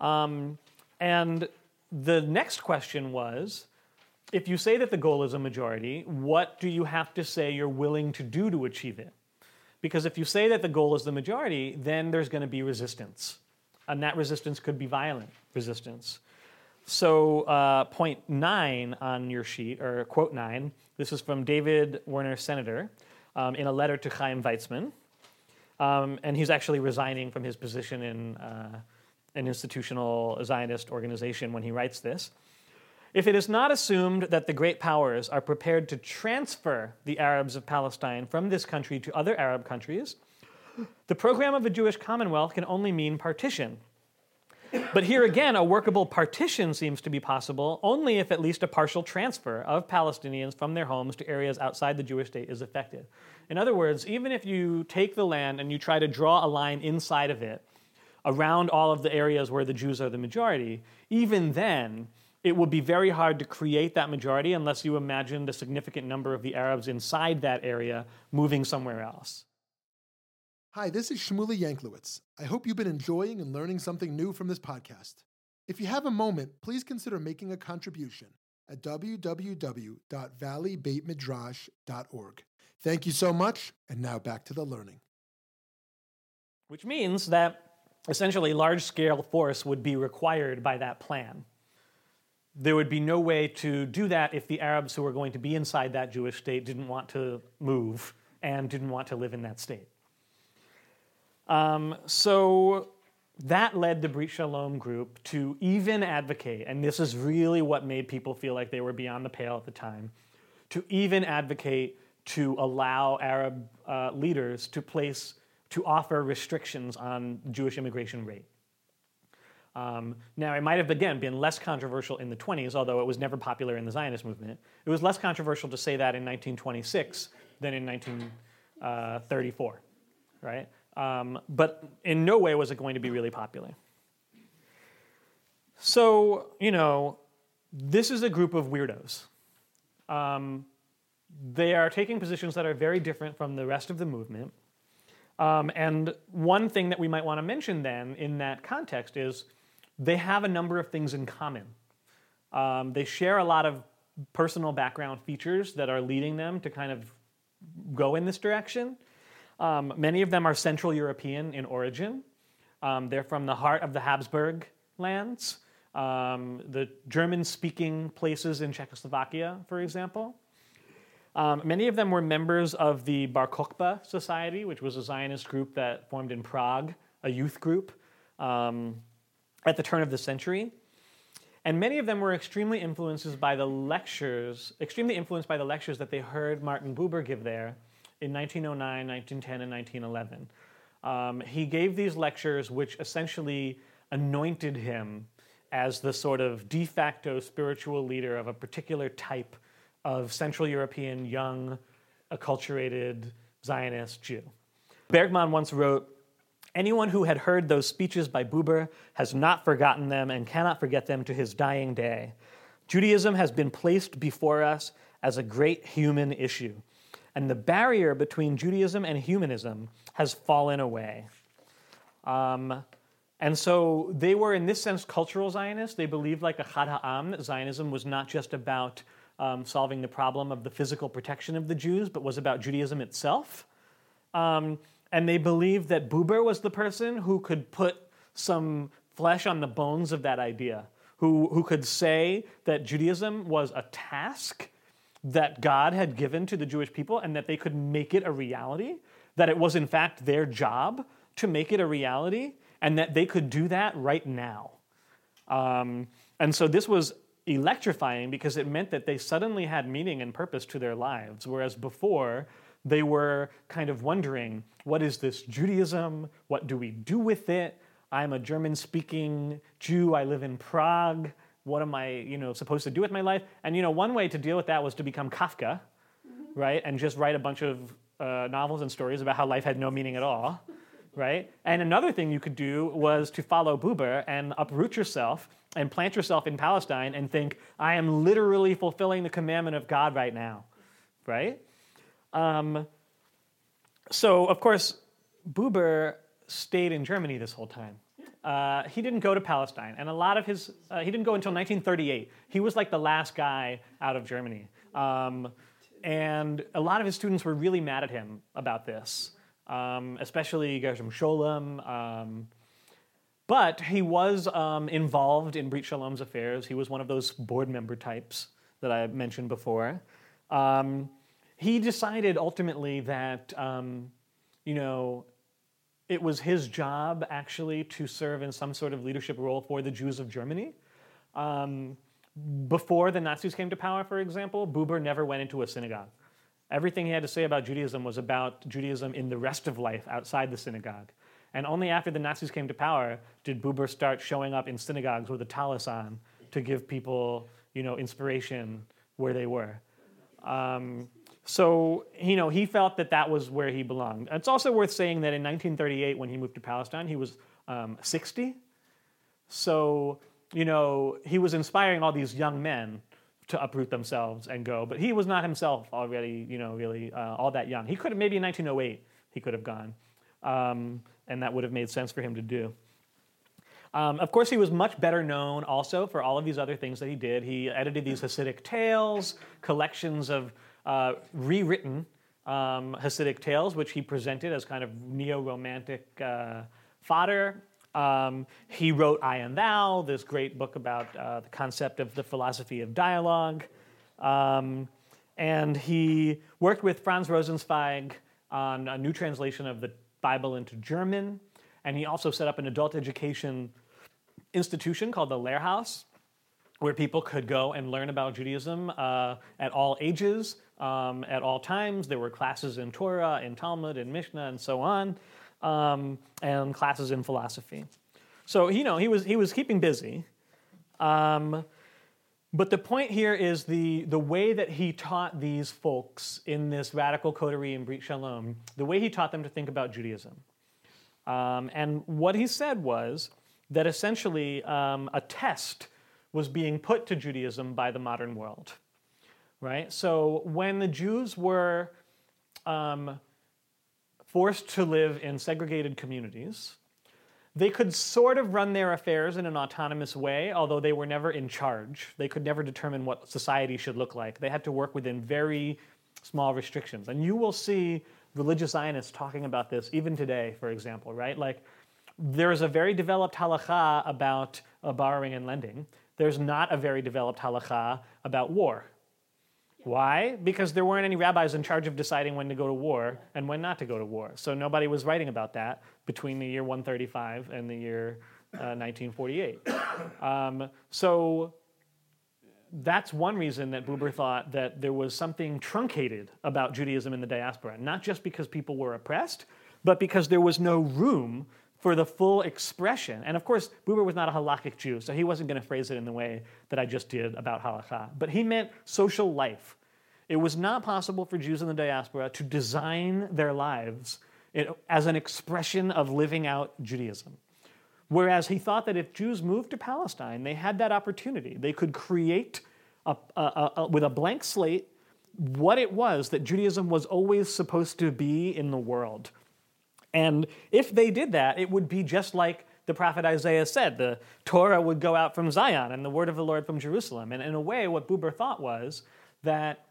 Um, and the next question was if you say that the goal is a majority, what do you have to say you're willing to do to achieve it? Because if you say that the goal is the majority, then there's going to be resistance. And that resistance could be violent resistance. So, uh, point nine on your sheet, or quote nine, this is from David Werner Senator um, in a letter to Chaim Weizmann. Um, and he's actually resigning from his position in uh, an institutional Zionist organization when he writes this. If it is not assumed that the great powers are prepared to transfer the Arabs of Palestine from this country to other Arab countries, the program of a Jewish commonwealth can only mean partition. But here again, a workable partition seems to be possible only if at least a partial transfer of Palestinians from their homes to areas outside the Jewish state is effective. In other words, even if you take the land and you try to draw a line inside of it around all of the areas where the Jews are the majority, even then, it would be very hard to create that majority unless you imagined a significant number of the Arabs inside that area moving somewhere else. Hi, this is Shmuly Yanklowitz. I hope you've been enjoying and learning something new from this podcast. If you have a moment, please consider making a contribution at www.valleybeitmidrash.org. Thank you so much, and now back to the learning. Which means that essentially large scale force would be required by that plan there would be no way to do that if the Arabs who were going to be inside that Jewish state didn't want to move and didn't want to live in that state. Um, so that led the Brit Shalom group to even advocate, and this is really what made people feel like they were beyond the pale at the time, to even advocate to allow Arab uh, leaders to place, to offer restrictions on Jewish immigration rate. Um, now, it might have, again, been less controversial in the 20s, although it was never popular in the Zionist movement. It was less controversial to say that in 1926 than in 1934, uh, right? Um, but in no way was it going to be really popular. So, you know, this is a group of weirdos. Um, they are taking positions that are very different from the rest of the movement. Um, and one thing that we might want to mention then in that context is they have a number of things in common. Um, they share a lot of personal background features that are leading them to kind of go in this direction. Um, many of them are Central European in origin. Um, they're from the heart of the Habsburg lands, um, the German speaking places in Czechoslovakia, for example. Um, many of them were members of the Bar Kokhba Society, which was a Zionist group that formed in Prague, a youth group. Um, at the turn of the century. And many of them were extremely influenced by the lectures, extremely influenced by the lectures that they heard Martin Buber give there in 1909, 1910, and 1911. Um, he gave these lectures which essentially anointed him as the sort of de facto spiritual leader of a particular type of Central European young, acculturated Zionist Jew. Bergmann once wrote Anyone who had heard those speeches by Buber has not forgotten them and cannot forget them to his dying day. Judaism has been placed before us as a great human issue, and the barrier between Judaism and humanism has fallen away. Um, and so they were, in this sense, cultural Zionists. They believed, like a Chad that Zionism was not just about um, solving the problem of the physical protection of the Jews, but was about Judaism itself. Um, and they believed that Buber was the person who could put some flesh on the bones of that idea, who, who could say that Judaism was a task that God had given to the Jewish people and that they could make it a reality, that it was in fact their job to make it a reality, and that they could do that right now. Um, and so this was electrifying because it meant that they suddenly had meaning and purpose to their lives, whereas before they were kind of wondering what is this Judaism? What do we do with it? I'm a German speaking Jew. I live in Prague. What am I, you know, supposed to do with my life? And you know, one way to deal with that was to become Kafka, mm-hmm. right? And just write a bunch of uh, novels and stories about how life had no meaning at all, right? And another thing you could do was to follow Buber and uproot yourself and plant yourself in Palestine and think, I am literally fulfilling the commandment of God right now, right? Um, so, of course, Buber stayed in Germany this whole time. Uh, he didn't go to Palestine, and a lot of his, uh, he didn't go until 1938. He was like the last guy out of Germany. Um, and a lot of his students were really mad at him about this, um, especially Gershom Scholem. Um, but he was um, involved in Brit Shalom's affairs. He was one of those board member types that I mentioned before. Um, he decided ultimately that, um, you know, it was his job actually to serve in some sort of leadership role for the Jews of Germany. Um, before the Nazis came to power, for example, Buber never went into a synagogue. Everything he had to say about Judaism was about Judaism in the rest of life outside the synagogue. And only after the Nazis came to power did Buber start showing up in synagogues with a tallis on to give people, you know, inspiration where they were. Um, so, you know, he felt that that was where he belonged. It's also worth saying that in 1938, when he moved to Palestine, he was um, 60. So, you know, he was inspiring all these young men to uproot themselves and go, but he was not himself already, you know, really uh, all that young. He could have, maybe in 1908, he could have gone. Um, and that would have made sense for him to do. Um, of course, he was much better known also for all of these other things that he did. He edited these Hasidic tales, collections of uh, rewritten um, Hasidic tales, which he presented as kind of neo romantic uh, fodder. Um, he wrote I and Thou, this great book about uh, the concept of the philosophy of dialogue. Um, and he worked with Franz Rosenzweig on a new translation of the Bible into German. and he also set up an adult education institution called the Lehrhaus, where people could go and learn about Judaism uh, at all ages, um, at all times. There were classes in Torah, in Talmud, in Mishnah, and so on, um, and classes in philosophy. So you know he was he was keeping busy. Um, but the point here is the, the way that he taught these folks in this radical coterie in Brit Shalom, the way he taught them to think about Judaism. Um, and what he said was that essentially um, a test was being put to Judaism by the modern world. Right? So when the Jews were um, forced to live in segregated communities, they could sort of run their affairs in an autonomous way, although they were never in charge. They could never determine what society should look like. They had to work within very small restrictions. And you will see religious Zionists talking about this even today, for example, right? Like, there is a very developed halacha about uh, borrowing and lending. There's not a very developed halacha about war. Why? Because there weren't any rabbis in charge of deciding when to go to war and when not to go to war. So nobody was writing about that between the year 135 and the year uh, 1948. Um, so that's one reason that Buber thought that there was something truncated about Judaism in the diaspora, not just because people were oppressed, but because there was no room for the full expression. And of course, Buber was not a halakhic Jew, so he wasn't going to phrase it in the way that I just did about halakha. But he meant social life. It was not possible for Jews in the diaspora to design their lives as an expression of living out Judaism. Whereas he thought that if Jews moved to Palestine, they had that opportunity. They could create, a, a, a, with a blank slate, what it was that Judaism was always supposed to be in the world and if they did that, it would be just like the prophet Isaiah said the Torah would go out from Zion and the word of the Lord from Jerusalem. And in a way, what Buber thought was that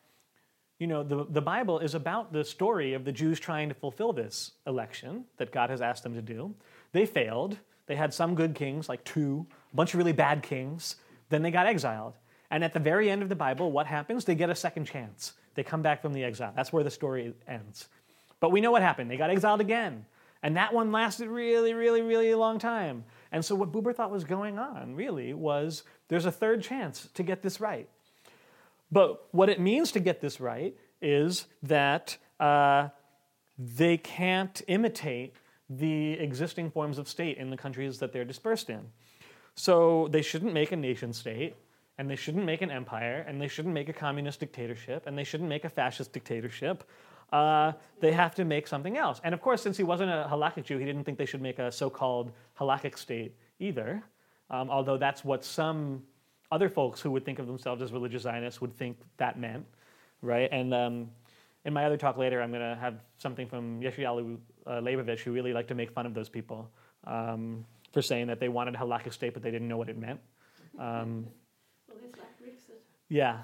you know, the, the Bible is about the story of the Jews trying to fulfill this election that God has asked them to do. They failed. They had some good kings, like two, a bunch of really bad kings. Then they got exiled. And at the very end of the Bible, what happens? They get a second chance. They come back from the exile. That's where the story ends. But we know what happened. They got exiled again. And that one lasted really, really, really a long time. And so what Buber thought was going on really was there's a third chance to get this right. But what it means to get this right is that uh, they can't imitate the existing forms of state in the countries that they're dispersed in. So they shouldn't make a nation state, and they shouldn't make an empire, and they shouldn't make a communist dictatorship, and they shouldn't make a fascist dictatorship uh, they have to make something else. And of course, since he wasn't a halakhic Jew, he didn't think they should make a so called halakhic state either, um, although that's what some other folks who would think of themselves as religious Zionists would think that meant, right? And um, in my other talk later, I'm going to have something from Yeshayahu uh, Leibowitz, who really liked to make fun of those people um, for saying that they wanted a halakhic state, but they didn't know what it meant. Um, well, it's like Brexit. Yeah.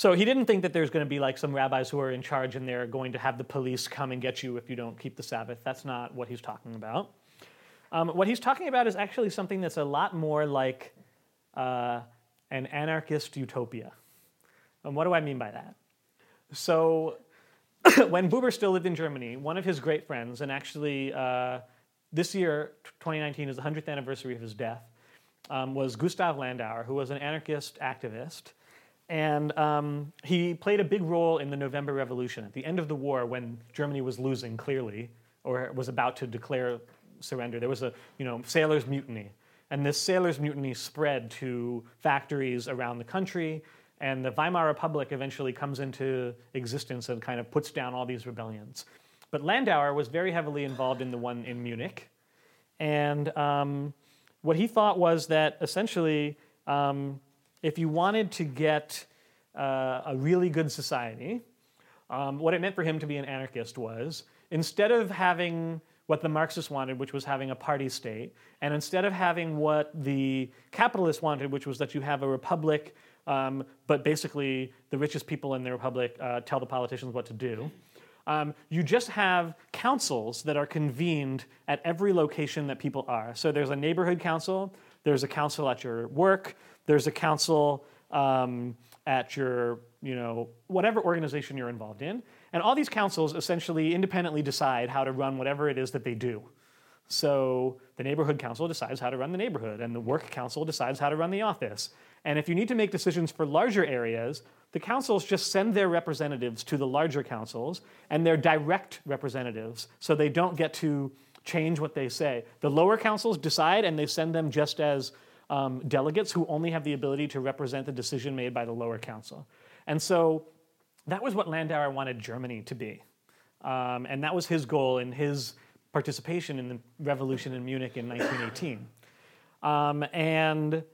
So he didn't think that there's going to be like some rabbis who are in charge and they're going to have the police come and get you if you don't keep the Sabbath. That's not what he's talking about. Um, what he's talking about is actually something that's a lot more like uh, an anarchist utopia. And what do I mean by that? So, when Buber still lived in Germany, one of his great friends, and actually uh, this year, 2019, is the 100th anniversary of his death, um, was Gustav Landauer, who was an anarchist activist and um, he played a big role in the November Revolution. At the end of the war, when Germany was losing clearly, or was about to declare surrender, there was a you know sailors' mutiny, and this sailors' mutiny spread to factories around the country. And the Weimar Republic eventually comes into existence and kind of puts down all these rebellions. But Landauer was very heavily involved in the one in Munich, and um, what he thought was that essentially. Um, if you wanted to get uh, a really good society, um, what it meant for him to be an anarchist was instead of having what the Marxists wanted, which was having a party state, and instead of having what the capitalists wanted, which was that you have a republic, um, but basically the richest people in the republic uh, tell the politicians what to do. Um, you just have councils that are convened at every location that people are. So there's a neighborhood council, there's a council at your work, there's a council um, at your, you know, whatever organization you're involved in. And all these councils essentially independently decide how to run whatever it is that they do. So the neighborhood council decides how to run the neighborhood, and the work council decides how to run the office. And if you need to make decisions for larger areas, the councils just send their representatives to the larger councils, and they're direct representatives, so they don't get to change what they say. The lower councils decide, and they send them just as um, delegates who only have the ability to represent the decision made by the lower council. And so that was what Landauer wanted Germany to be. Um, and that was his goal in his participation in the revolution in Munich in 1918. Um, and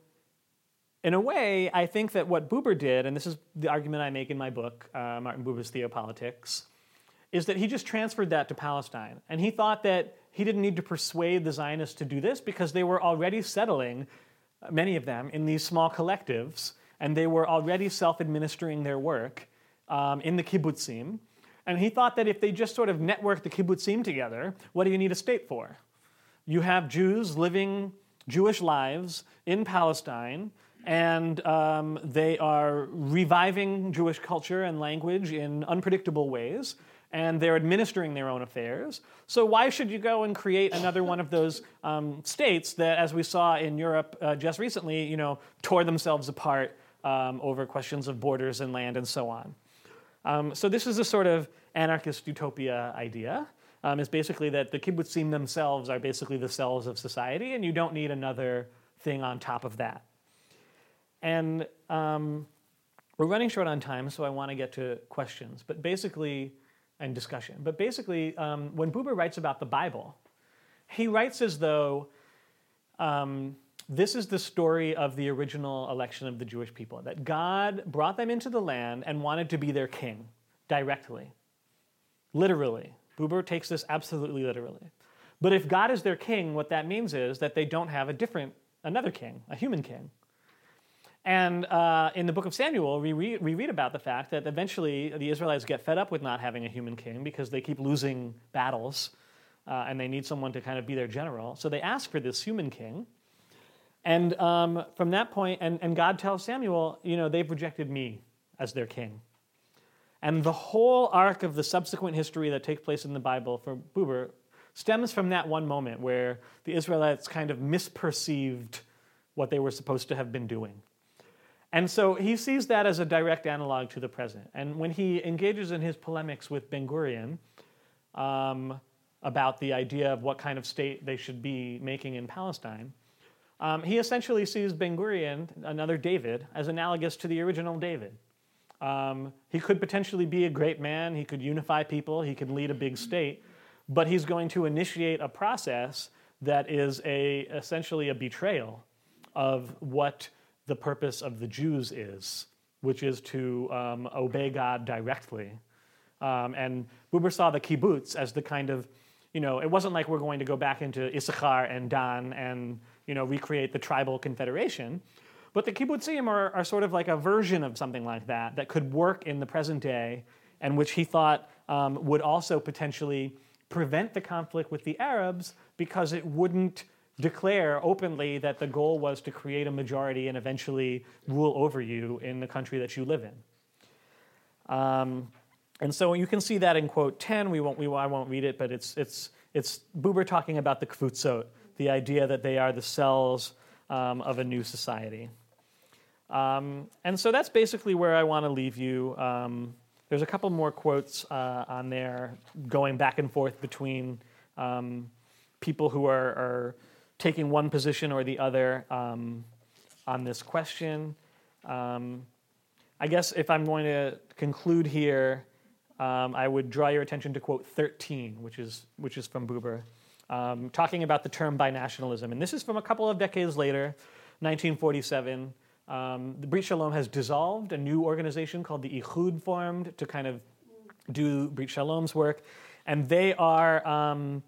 in a way, I think that what Buber did, and this is the argument I make in my book, uh, Martin Buber's Theopolitics, is that he just transferred that to Palestine. And he thought that he didn't need to persuade the Zionists to do this because they were already settling, many of them, in these small collectives, and they were already self administering their work um, in the kibbutzim. And he thought that if they just sort of network the kibbutzim together, what do you need a state for? You have Jews living Jewish lives in Palestine, and um, they are reviving Jewish culture and language in unpredictable ways, and they're administering their own affairs. So why should you go and create another one of those um, states that, as we saw in Europe uh, just recently, you know, tore themselves apart um, over questions of borders and land and so on? Um, so this is a sort of anarchist utopia idea. Um, is basically that the kibbutzim themselves are basically the cells of society, and you don't need another thing on top of that. And um, we're running short on time, so I want to get to questions, but basically, and discussion. But basically, um, when Buber writes about the Bible, he writes as though um, this is the story of the original election of the Jewish people, that God brought them into the land and wanted to be their king directly, literally. Buber takes this absolutely literally. But if God is their king, what that means is that they don't have a different, another king, a human king. And uh, in the book of Samuel, we read, we read about the fact that eventually the Israelites get fed up with not having a human king because they keep losing battles uh, and they need someone to kind of be their general. So they ask for this human king. And um, from that point, and, and God tells Samuel, you know, they've rejected me as their king. And the whole arc of the subsequent history that takes place in the Bible for Buber stems from that one moment where the Israelites kind of misperceived what they were supposed to have been doing. And so he sees that as a direct analog to the present. And when he engages in his polemics with Ben Gurion um, about the idea of what kind of state they should be making in Palestine, um, he essentially sees Ben Gurion, another David, as analogous to the original David. Um, he could potentially be a great man, he could unify people, he could lead a big state, but he's going to initiate a process that is a, essentially a betrayal of what the purpose of the Jews is, which is to um, obey God directly. Um, and Buber saw the kibbutz as the kind of, you know, it wasn't like we're going to go back into Issachar and Dan and you know, recreate the tribal confederation. But the kibbutzim are, are sort of like a version of something like that that could work in the present day, and which he thought um, would also potentially prevent the conflict with the Arabs because it wouldn't declare openly that the goal was to create a majority and eventually rule over you in the country that you live in. Um, and so you can see that in quote 10. We won't, we, I won't read it, but it's, it's, it's Buber talking about the kvutzot, the idea that they are the cells um, of a new society. Um, and so that's basically where I want to leave you. Um, there's a couple more quotes uh, on there going back and forth between um, people who are, are, taking one position or the other um, on this question. Um, I guess if I'm going to conclude here, I would draw your attention to quote 13, which is, which is from Buber um, talking about the term binationalism. And this is from a couple of decades later, 1947. Um, the Brit Shalom has dissolved, a new organization called the Ichud formed to kind of do Brit Shalom's work. And they are um,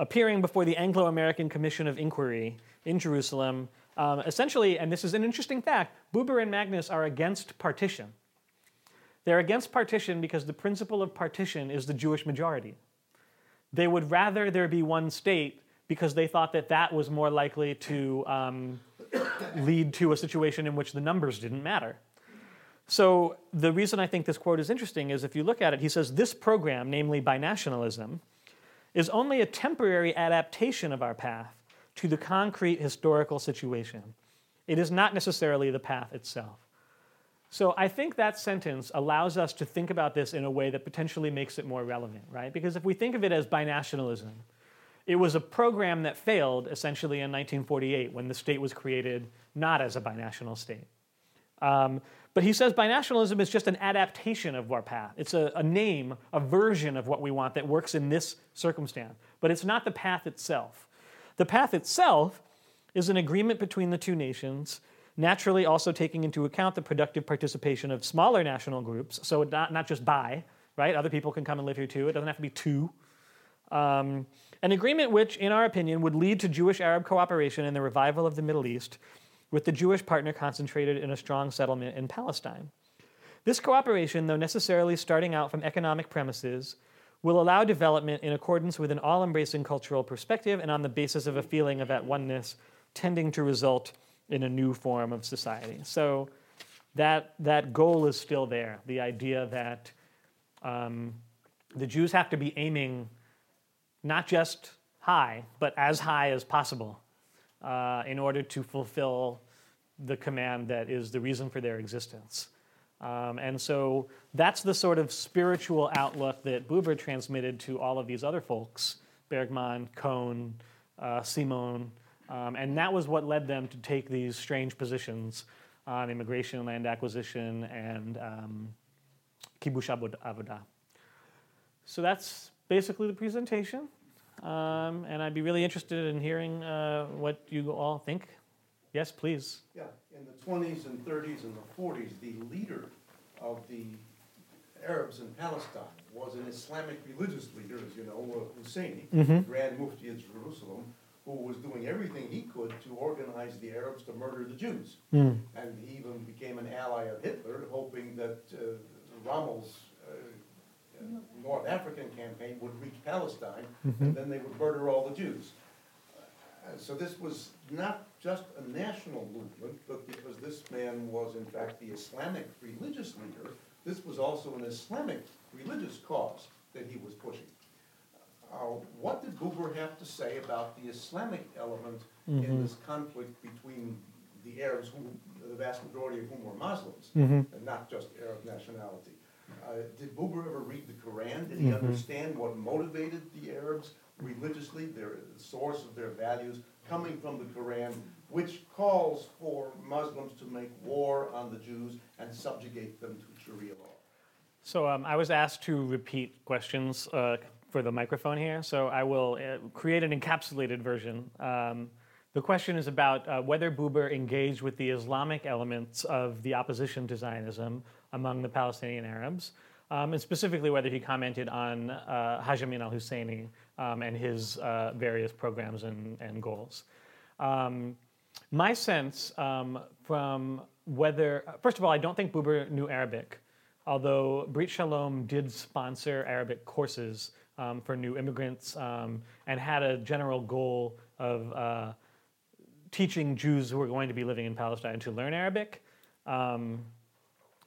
appearing before the Anglo American Commission of Inquiry in Jerusalem. Um, essentially, and this is an interesting fact, Buber and Magnes are against partition. They're against partition because the principle of partition is the Jewish majority. They would rather there be one state because they thought that that was more likely to um, lead to a situation in which the numbers didn't matter. So, the reason I think this quote is interesting is if you look at it, he says this program, namely binationalism, is only a temporary adaptation of our path to the concrete historical situation. It is not necessarily the path itself. So I think that sentence allows us to think about this in a way that potentially makes it more relevant, right? Because if we think of it as binationalism, it was a program that failed essentially in 1948 when the state was created not as a binational state. Um, but he says binationalism is just an adaptation of our path. It's a, a, name, a version of what we want that works in this circumstance. But it's not the path itself. The path itself is an agreement between the two nations, naturally also taking into account the productive participation of smaller national groups. So not, not just by, right? Other people can come and live here too. It doesn't have to be two. Um, an agreement which, in our opinion, would lead to Jewish Arab cooperation and the revival of the Middle East, with the Jewish partner concentrated in a strong settlement in Palestine. This cooperation, though necessarily starting out from economic premises, will allow development in accordance with an all embracing cultural perspective and on the basis of a feeling of at oneness, tending to result in a new form of society. So that, that goal is still there the idea that um, the Jews have to be aiming not just high, but as high as possible uh, in order to fulfill the command that is the reason for their existence. Um, and so that's the sort of spiritual outlook that Buber transmitted to all of these other folks Bergman, Kohn, uh, Simon. Um, and that was what led them to take these strange positions on immigration, land acquisition, and um, kibush avodah. So that's basically the presentation. Um, and I'd be really interested in hearing uh, what you all think. Yes, please. Yeah, in the 20s and 30s and the 40s, the leader of the Arabs in Palestine was an Islamic religious leader, as you know, uh, Husseini, Mhm. Grand Mufti of Jerusalem, who was doing everything he could to organize the Arabs to murder the Jews. Mm. And he even became an ally of Hitler, hoping that uh, Rommel's North African campaign would reach Palestine, and then they would murder all the Jews. Uh, So this was not just a national movement, but because this man was in fact the Islamic religious leader, this was also an Islamic religious cause that he was pushing. Uh, What did Buber have to say about the Islamic element in this conflict between the Arabs, who, the vast majority of whom were Muslims, and not just Arab nationality? Uh, Did Buber ever read the Quran? Did he understand what motivated the Arabs religiously, their the source of their values, coming from the Quran, which calls for Muslims to make war on the Jews and subjugate them to Sharia law? So um, I was asked to repeat questions uh, for the microphone here, so I will uh, create an encapsulated version. Um, the question is about uh, whether Buber engaged with the Islamic elements of the opposition to Zionism among the Palestinian Arabs, um, and specifically whether he commented on uh, Haj Amin al Husseini um, and his uh, various programs and, and goals. Um, my sense um, from whether, first of all, I don't think Buber knew Arabic, although Brit Shalom did sponsor Arabic courses um, for new immigrants um, and had a general goal of uh, teaching Jews who were going to be living in Palestine to learn Arabic. Um,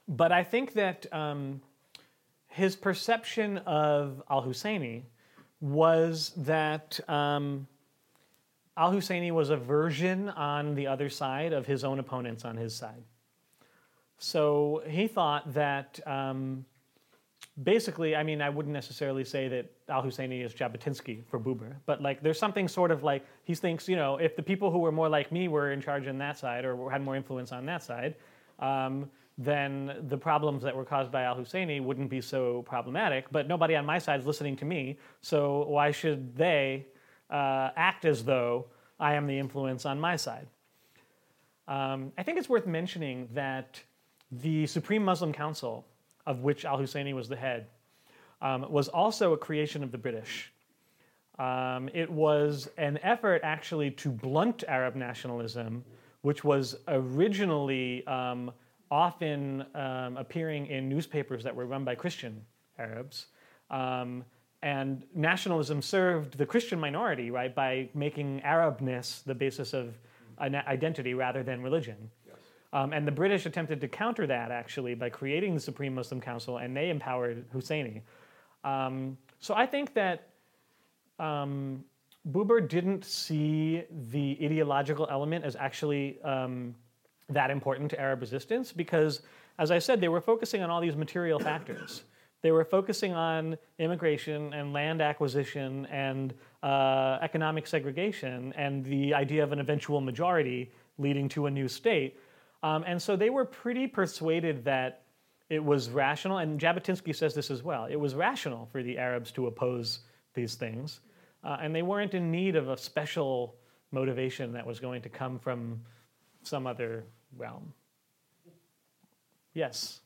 but I think that um, his perception of al Husseini was that um, al Husseini was a version on the other side of his own opponents on his side. So he thought that um, basically, I mean, I wouldn't necessarily say that Al Husseini is Jabotinsky for Buber, but like there's something sort of like he thinks, you know, if the people who were more like me were in charge on that side or had more influence on that side, um, then the problems that were caused by Al Husseini wouldn't be so problematic. But nobody on my side is listening to me, so why should they uh, act as though I am the influence on my side? Um, I think it's worth mentioning that the Supreme Muslim Council, of which Al Husseini was the head, um, was also a creation of the British. Um, it was an effort actually to blunt Arab nationalism, which was originally um, often um, appearing in newspapers that were run by Christian Arabs. Um, and nationalism served the Christian minority, right, by making Arabness the basis of an identity rather than religion. Um, and the British attempted to counter that actually by creating the Supreme Muslim Council, and they empowered Husseini. Um, so I think that um, Buber didn't see the ideological element as actually um, that important to Arab resistance because, as I said, they were focusing on all these material factors. They were focusing on immigration and land acquisition and uh, economic segregation and the idea of an eventual majority leading to a new state. Um, and so they were pretty persuaded that it was rational, and Jabotinsky says this as well. It was rational for the Arabs to oppose these things, uh, and they weren't in need of a special motivation that was going to come from some other realm. Yes.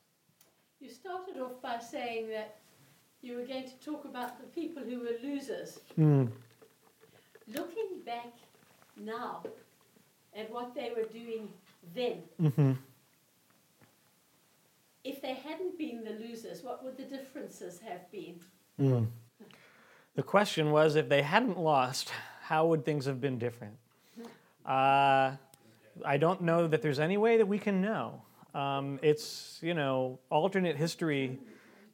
You started off by saying that you were going to talk about the people who were losers. Mm. Looking back now at what they were doing then, hmm if they hadn't been the losers, what would the differences have been? Mm. The question was if they hadn't lost, how would things have been different? Uh, I don't know that there's any way that we can know. Um, it's, you know, alternate history.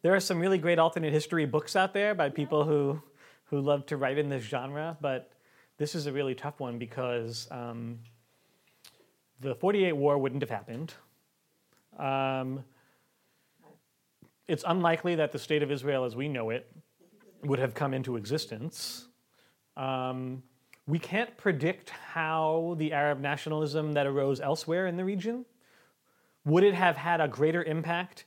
There are some really great alternate history books out there by people who, who love to write in this genre, but this is a really tough one because um, the 48 war wouldn't have happened. Um, it's unlikely that the state of Israel as we know it would have come into existence. Um, we can't predict how the Arab nationalism that arose elsewhere in the region would it have had a greater impact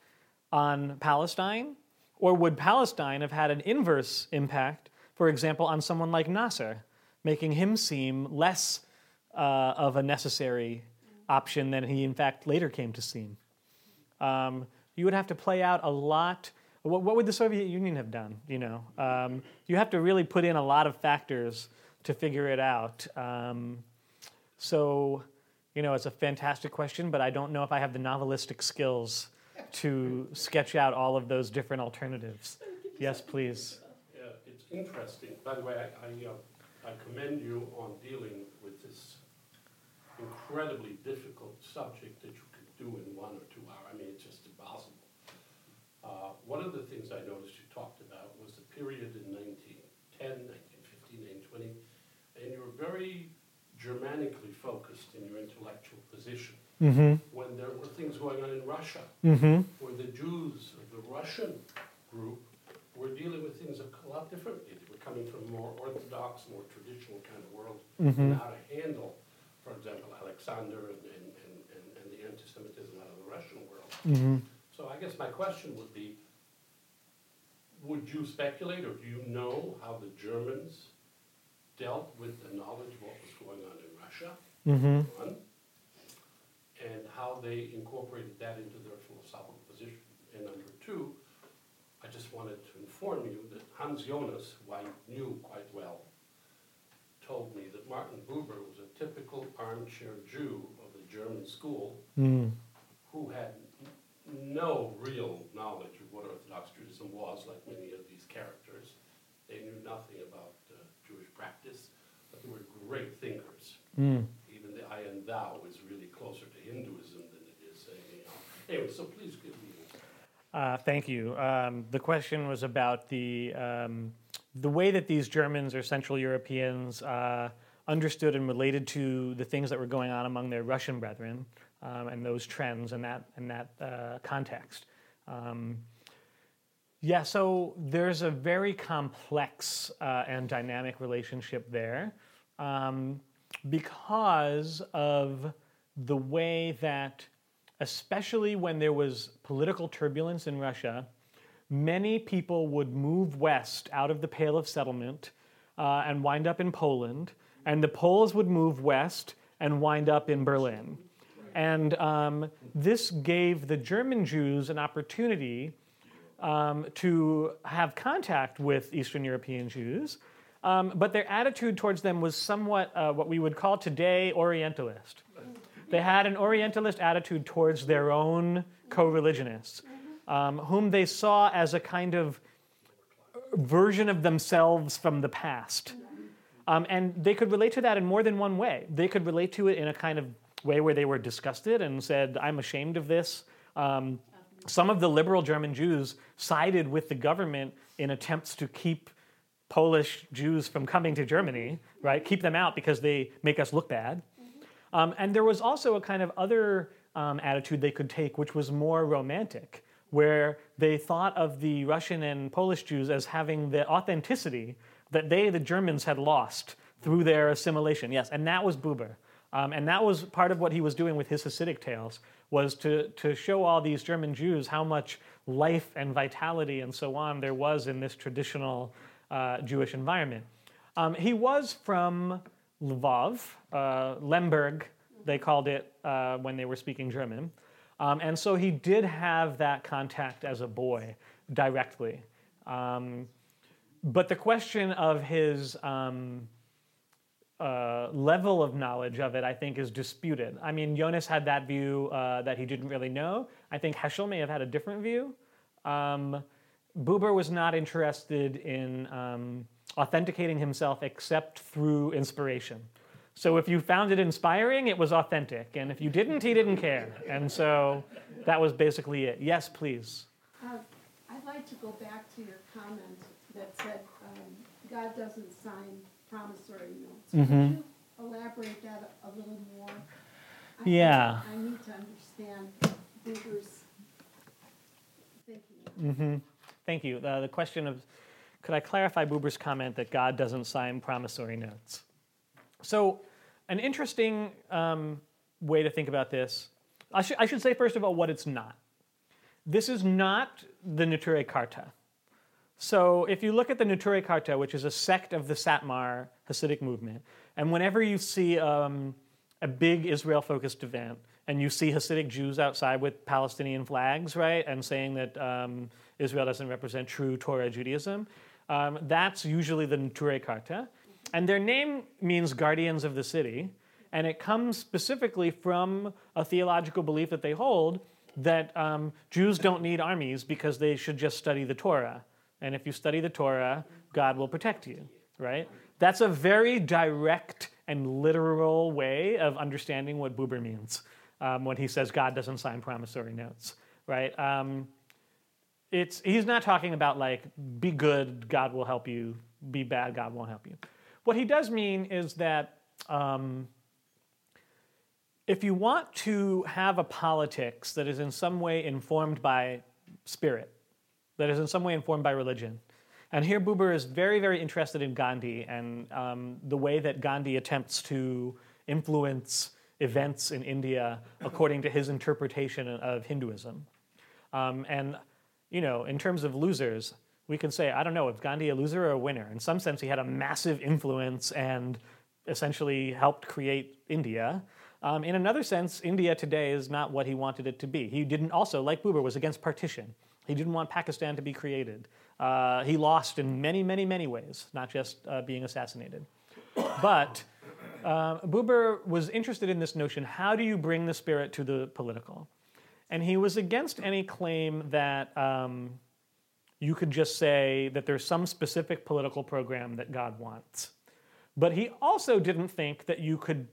on Palestine, or would Palestine have had an inverse impact, for example, on someone like Nasser, making him seem less uh, of a necessary option than he in fact later came to seem? Um, you would have to play out a lot. What, what would the Soviet Union have done? You know, um, you have to really put in a lot of factors to figure it out. Um, so, you know, it's a fantastic question, but I don't know if I have the novelistic skills to sketch out all of those different alternatives. Yes, please. Yeah, it's interesting. By the way, I, I, uh, I commend you on dealing incredibly difficult subject that you could do in one or two hours. I mean, it's just impossible. Uh, one of the things I noticed you talked about was the period in 1910, 1915, 1920, and you were very Germanically focused in your intellectual position. Mm-hmm. When there were things going on in Russia, Mm-hmm. where the Jews of the Russian group were dealing with things a lot differently. They were coming from a more orthodox, more traditional kind of world, Mhm. and how to handle, for example, Alexander and, and, and, and, the anti-Semitism out of the Russian world. Mm-hmm. So I guess my question would be, would you speculate, or do you know how the Germans dealt with the knowledge of what was going on in Russia? Mm-hmm. one, and how they incorporated that into their philosophical position. And number two, I just wanted to inform you that Hans Jonas, who I knew quite well, told me that Martin Buber was typical armchair Jew of the German school Mm. who had no real knowledge of what Orthodox Judaism was, like many of these characters. They knew nothing about uh, Jewish practice, but they were great thinkers Mm. even the I and thou is really closer to Hinduism than it is anything else. Anyway, so please give me. Uh, thank you. Um, the question was about the um, the way that these Germans or Central Europeans uh, understood and related to the things that were going on among their Russian brethren um, and those trends and that and that uh, context. Um, yeah, so there's a very complex uh, and dynamic relationship there um, because of the way that, especially when there was political turbulence in Russia, many people would move west out of the Pale of Settlement uh, and wind up in Poland, and the Poles would move west and wind up in Berlin. And um, this gave the German Jews an opportunity um, to have contact with Eastern European Jews, um, but their attitude towards them was somewhat uh, what we would call today Orientalist. They had an Orientalist attitude towards their own co religionists, um, whom they saw as a kind of version of themselves from the past. Um, and they could relate to that in more than one way. They could relate to it in a kind of way where they were disgusted and said, I'm ashamed of this. Um, some of the liberal German Jews sided with the government in attempts to keep Polish Jews from coming to Germany, right? Keep them out because they make us look bad. Um, and there was also a kind of other um, attitude they could take, which was more romantic, where they thought of the Russian and Polish Jews as having the authenticity that they, the Germans, had lost through their assimilation. Yes, and that was Buber. Um, and that was part of what he was doing with his Hasidic tales, was to, to show all these German Jews how much life and vitality and so on there was in this traditional uh, Jewish environment. Um, he was from Lvov, uh, Lemberg, they called it uh, when they were speaking German. Um, and so he did have that contact as a boy directly. Um, but the question of his um, uh, level of knowledge of it, I think, is disputed. I mean, Jonas had that view uh, that he didn't really know. I think Heschel may have had a different view. Um, Buber was not interested in um, authenticating himself except through inspiration. So if you found it inspiring, it was authentic. And if you didn't, he didn't care. And so that was basically it. Yes, please. Uh, I'd like to go back to your comment that said um, God doesn't sign promissory notes. Mhm. Could you elaborate that a, a little more? I think Yeah. I need to understand Buber's thinking. hmm Thank you. Uh, the question of could I clarify Buber's comment that God doesn't sign promissory notes? So, an interesting um, way to think about this, I, sh- I should say first of all what it's not. This is not the Neturei Karta. So, if you look at the Neturei Karta, which is a sect of the Satmar Hasidic movement, and whenever you see um, a big Israel focused event, and you see Hasidic Jews outside with Palestinian flags, right, and saying that um, Israel doesn't represent true Torah Judaism, um, that's usually the Neturei Karta. And their name means guardians of the city, and it comes specifically from a theological belief that they hold that um, Jews don't need armies because they should just study the Torah. And if you study the Torah, God will protect you, right? That's a very direct and literal way of understanding what Buber means um, when he says God doesn't sign promissory notes, right? Um, it's, he's not talking about like, be good, God will help you, be bad, God won't help you. What he does mean is that um, if you want to have a politics that is in some way informed by spirit, that is in some way informed by religion, and here Buber is very, very interested in Gandhi and um, the way that Gandhi attempts to influence events in India according to his interpretation of Hinduism. Um, and, you know, in terms of losers, we can say, I don't know, is Gandhi a loser or a winner? In some sense, he had a massive influence and essentially helped create India. Um, in another sense, India today is not what he wanted it to be. He didn't also, like Buber, was against partition. He didn't want Pakistan to be created. Uh, he lost in many, many, many ways, not just uh, being assassinated. But uh, Buber was interested in this notion how do you bring the spirit to the political? And he was against any claim that um, you could just say that there's some specific political program that God wants. But he also didn't think that you could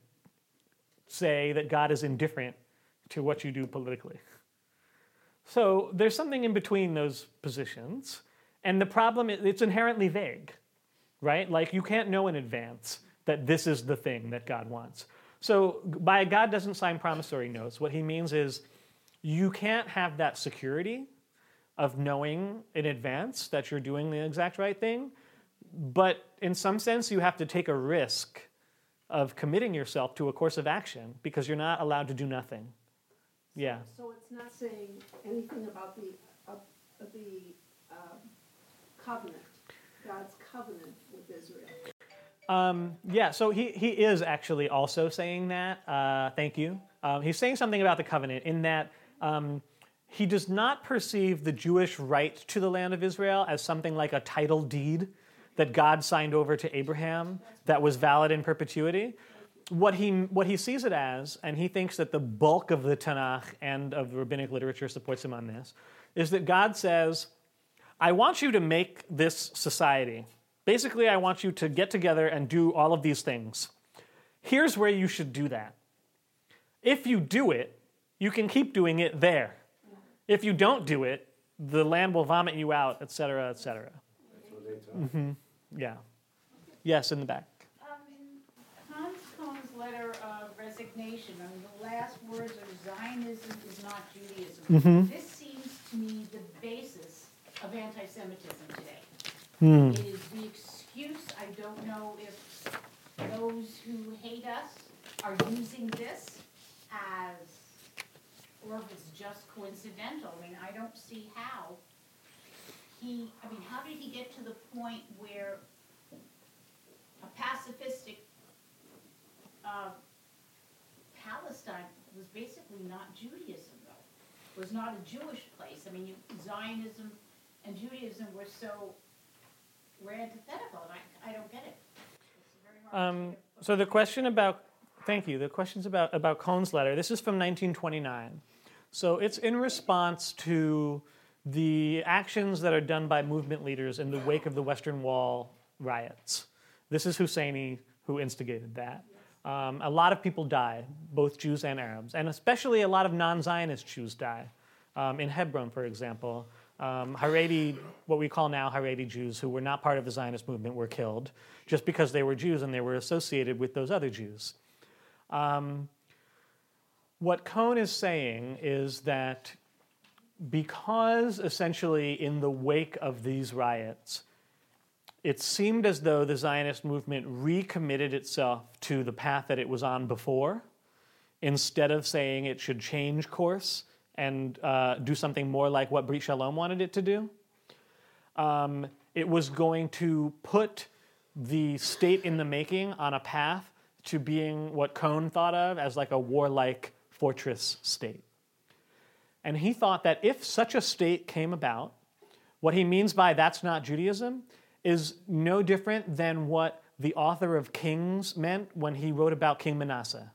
say that God is indifferent to what you do politically. So there's something in between those positions. And the problem is it's inherently vague, right? Like you can't know in advance that this is the thing that God wants. So by God doesn't sign promissory notes, what he means is you can't have that security of knowing in advance that you're doing the exact right thing. But in some sense, you have to take a risk of committing yourself to a course of action because you're not allowed to do nothing. Yeah. So it's not saying anything about the, uh, the um, covenant, God's covenant with Israel. Um, yeah, so he, he is actually also saying that. Uh, thank you. Um, he's saying something about the covenant in that um, he does not perceive the Jewish right to the land of Israel as something like a title deed that God signed over to Abraham that was valid in perpetuity. What he, what he sees it as, and he thinks that the bulk of the Tanakh and of rabbinic literature supports him on this, is that God says, I want you to make this society. Basically, I want you to get together and do all of these things. Here's where you should do that. If you do it, you can keep doing it there. If you don't do it, the land will vomit you out, etc., cetera, et cetera. That's what. Mm-hmm. Yeah. Yes, in the back. Um, in Hans Kohn's letter of resignation, I mean, the last words are Zionism is not Judaism. Mhm. This seems to me the basis of anti-Semitism today. Hmm. It is the excuse, I don't know if those who hate us are using this as, or if it's just coincidental, I mean, I don't see how he, I mean, how did he get to the point where a pacifistic, uh, Palestine was basically not Judaism though, It was not a Jewish place, I mean, you, Zionism and Judaism were so, were antithetical, and I, I don't get it. It's very hard Um, so the question about, thank you, the question's about, about Kohn's letter. This is from 1929. So it's in response to the actions that are done by movement leaders in the wake of the Western Wall riots. This is Husseini who instigated that. Um, a lot of people die, both Jews and Arabs, and especially a lot of non Zionist Jews die. Um, in Hebron, for example, um, Haredi, what we call now Haredi Jews, who were not part of the Zionist movement, were killed just because they were Jews and they were associated with those other Jews. Um, what Kohn is saying is that because essentially in the wake of these riots, it seemed as though the Zionist movement recommitted itself to the path that it was on before, instead of saying it should change course and uh, do something more like what Brit Shalom wanted it to do. Um, it was going to put the state in the making on a path to being what Kohn thought of as like a warlike fortress state. And he thought that if such a state came about, what he means by that's not Judaism is no different than what the author of Kings meant when he wrote about King Manasseh.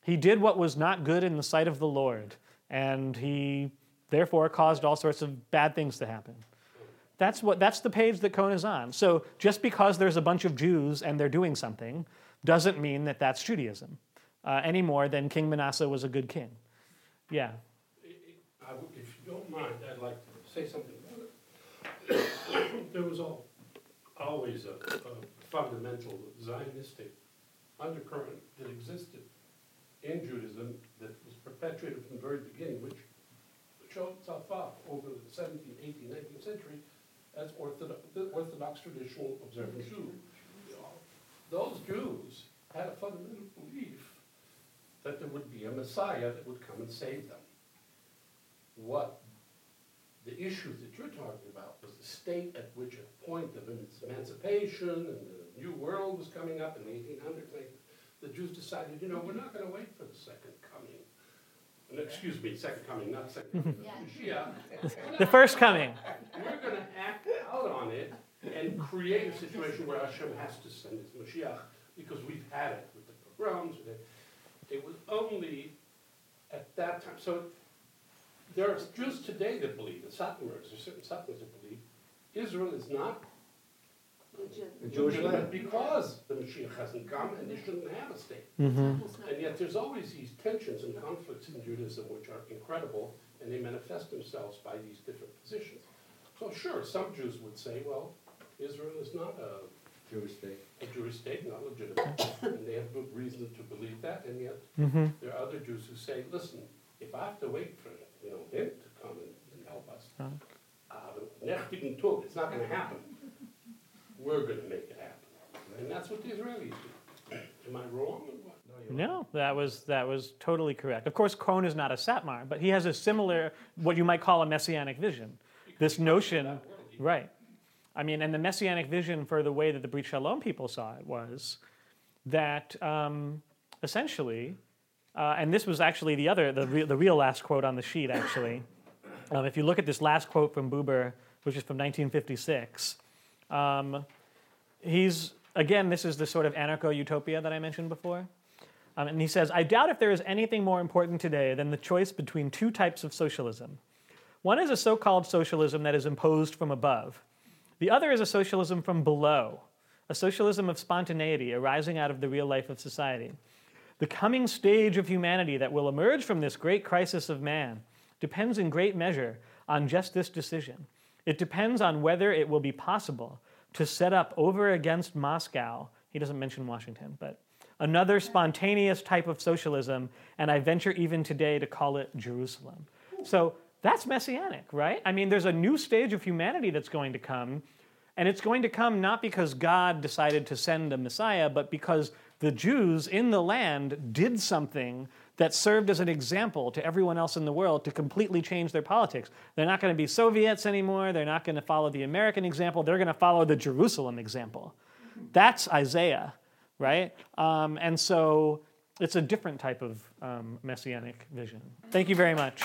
He did what was not good in the sight of the Lord, and he therefore caused all sorts of bad things to happen. That's, what, that's the page that Kohn is on. So just because there's a bunch of Jews and they're doing something doesn't mean that that's Judaism uh, any more than King Manasseh was a good king. Yeah. If you don't mind, I'd like to say something about it. There was al- always a a fundamental Zionistic undercurrent that existed in Judaism that was perpetuated from the very beginning, which showed itself up over the 17th, 18th, 19th century as orthodox, the Orthodox traditional observant Jew. Those Jews had a fundamental belief that there would be a Messiah that would come and save them what the issue that you're talking about was the state at which a point of emancipation and the new world was coming up in the 1800s. like, The Jews decided, you know, we're not going to wait for the second coming. And, excuse me, second coming, not second coming. Mashiach. The first coming. We're going to act out on it and create a situation where Hashem has to send his Mashiach because we've had it with the pogroms. it. It was only at that time. So there are Jews today that believe, the Satmars, there are certain Satmars that believe, Israel is not Legitimate. Jewish land. because the Mashiach hasn't come and they shouldn't have a state. Mm-hmm. And yet there's always these tensions and conflicts in Judaism which are incredible and they manifest themselves by these different positions. So sure, some Jews would say, well, Israel is not a, Jewish state. a Jewish state, not legitimate. And they have good reason to believe that, and yet Mm-hmm. there are other Jews who say, listen, if I have to wait for, you know, him to come and, and help us, uh, necht didn't talk, it's not gonna happen. We're gonna make it happen. And that's what the Israelis do. Am I wrong or what? No, that was that was totally correct. Of course, Kohn is not a Satmar, but he has a similar, what you might call a messianic vision. This notion, right? I mean, and the messianic vision for the way that the Brit Shalom people saw it was that um, essentially, uh, and this was actually the other, the, re- the real last quote on the sheet, actually. Um, if you look at this last quote from Buber, which is from 1956, um, he's, again, this is the sort of anarcho utopia that I mentioned before. Um, and he says, I doubt if there is anything more important today than the choice between two types of socialism. One is a so called socialism that is imposed from above, the other is a socialism from below, a socialism of spontaneity arising out of the real life of society. The coming stage of humanity that will emerge from this great crisis of man depends in great measure on just this decision. It depends on whether it will be possible to set up over against Moscow, he doesn't mention Washington, but another spontaneous type of socialism, and I venture even today to call it Jerusalem. So that's messianic, right? I mean, there's a new stage of humanity that's going to come, and it's going to come not because God decided to send a Messiah, but because the Jews in the land did something that served as an example to everyone else in the world to completely change their politics. They're not going to be Soviets anymore. They're not going to follow the American example. They're going to follow the Jerusalem example. That's Isaiah, right? Um, and so it's a different type of um, messianic vision. Thank you very much.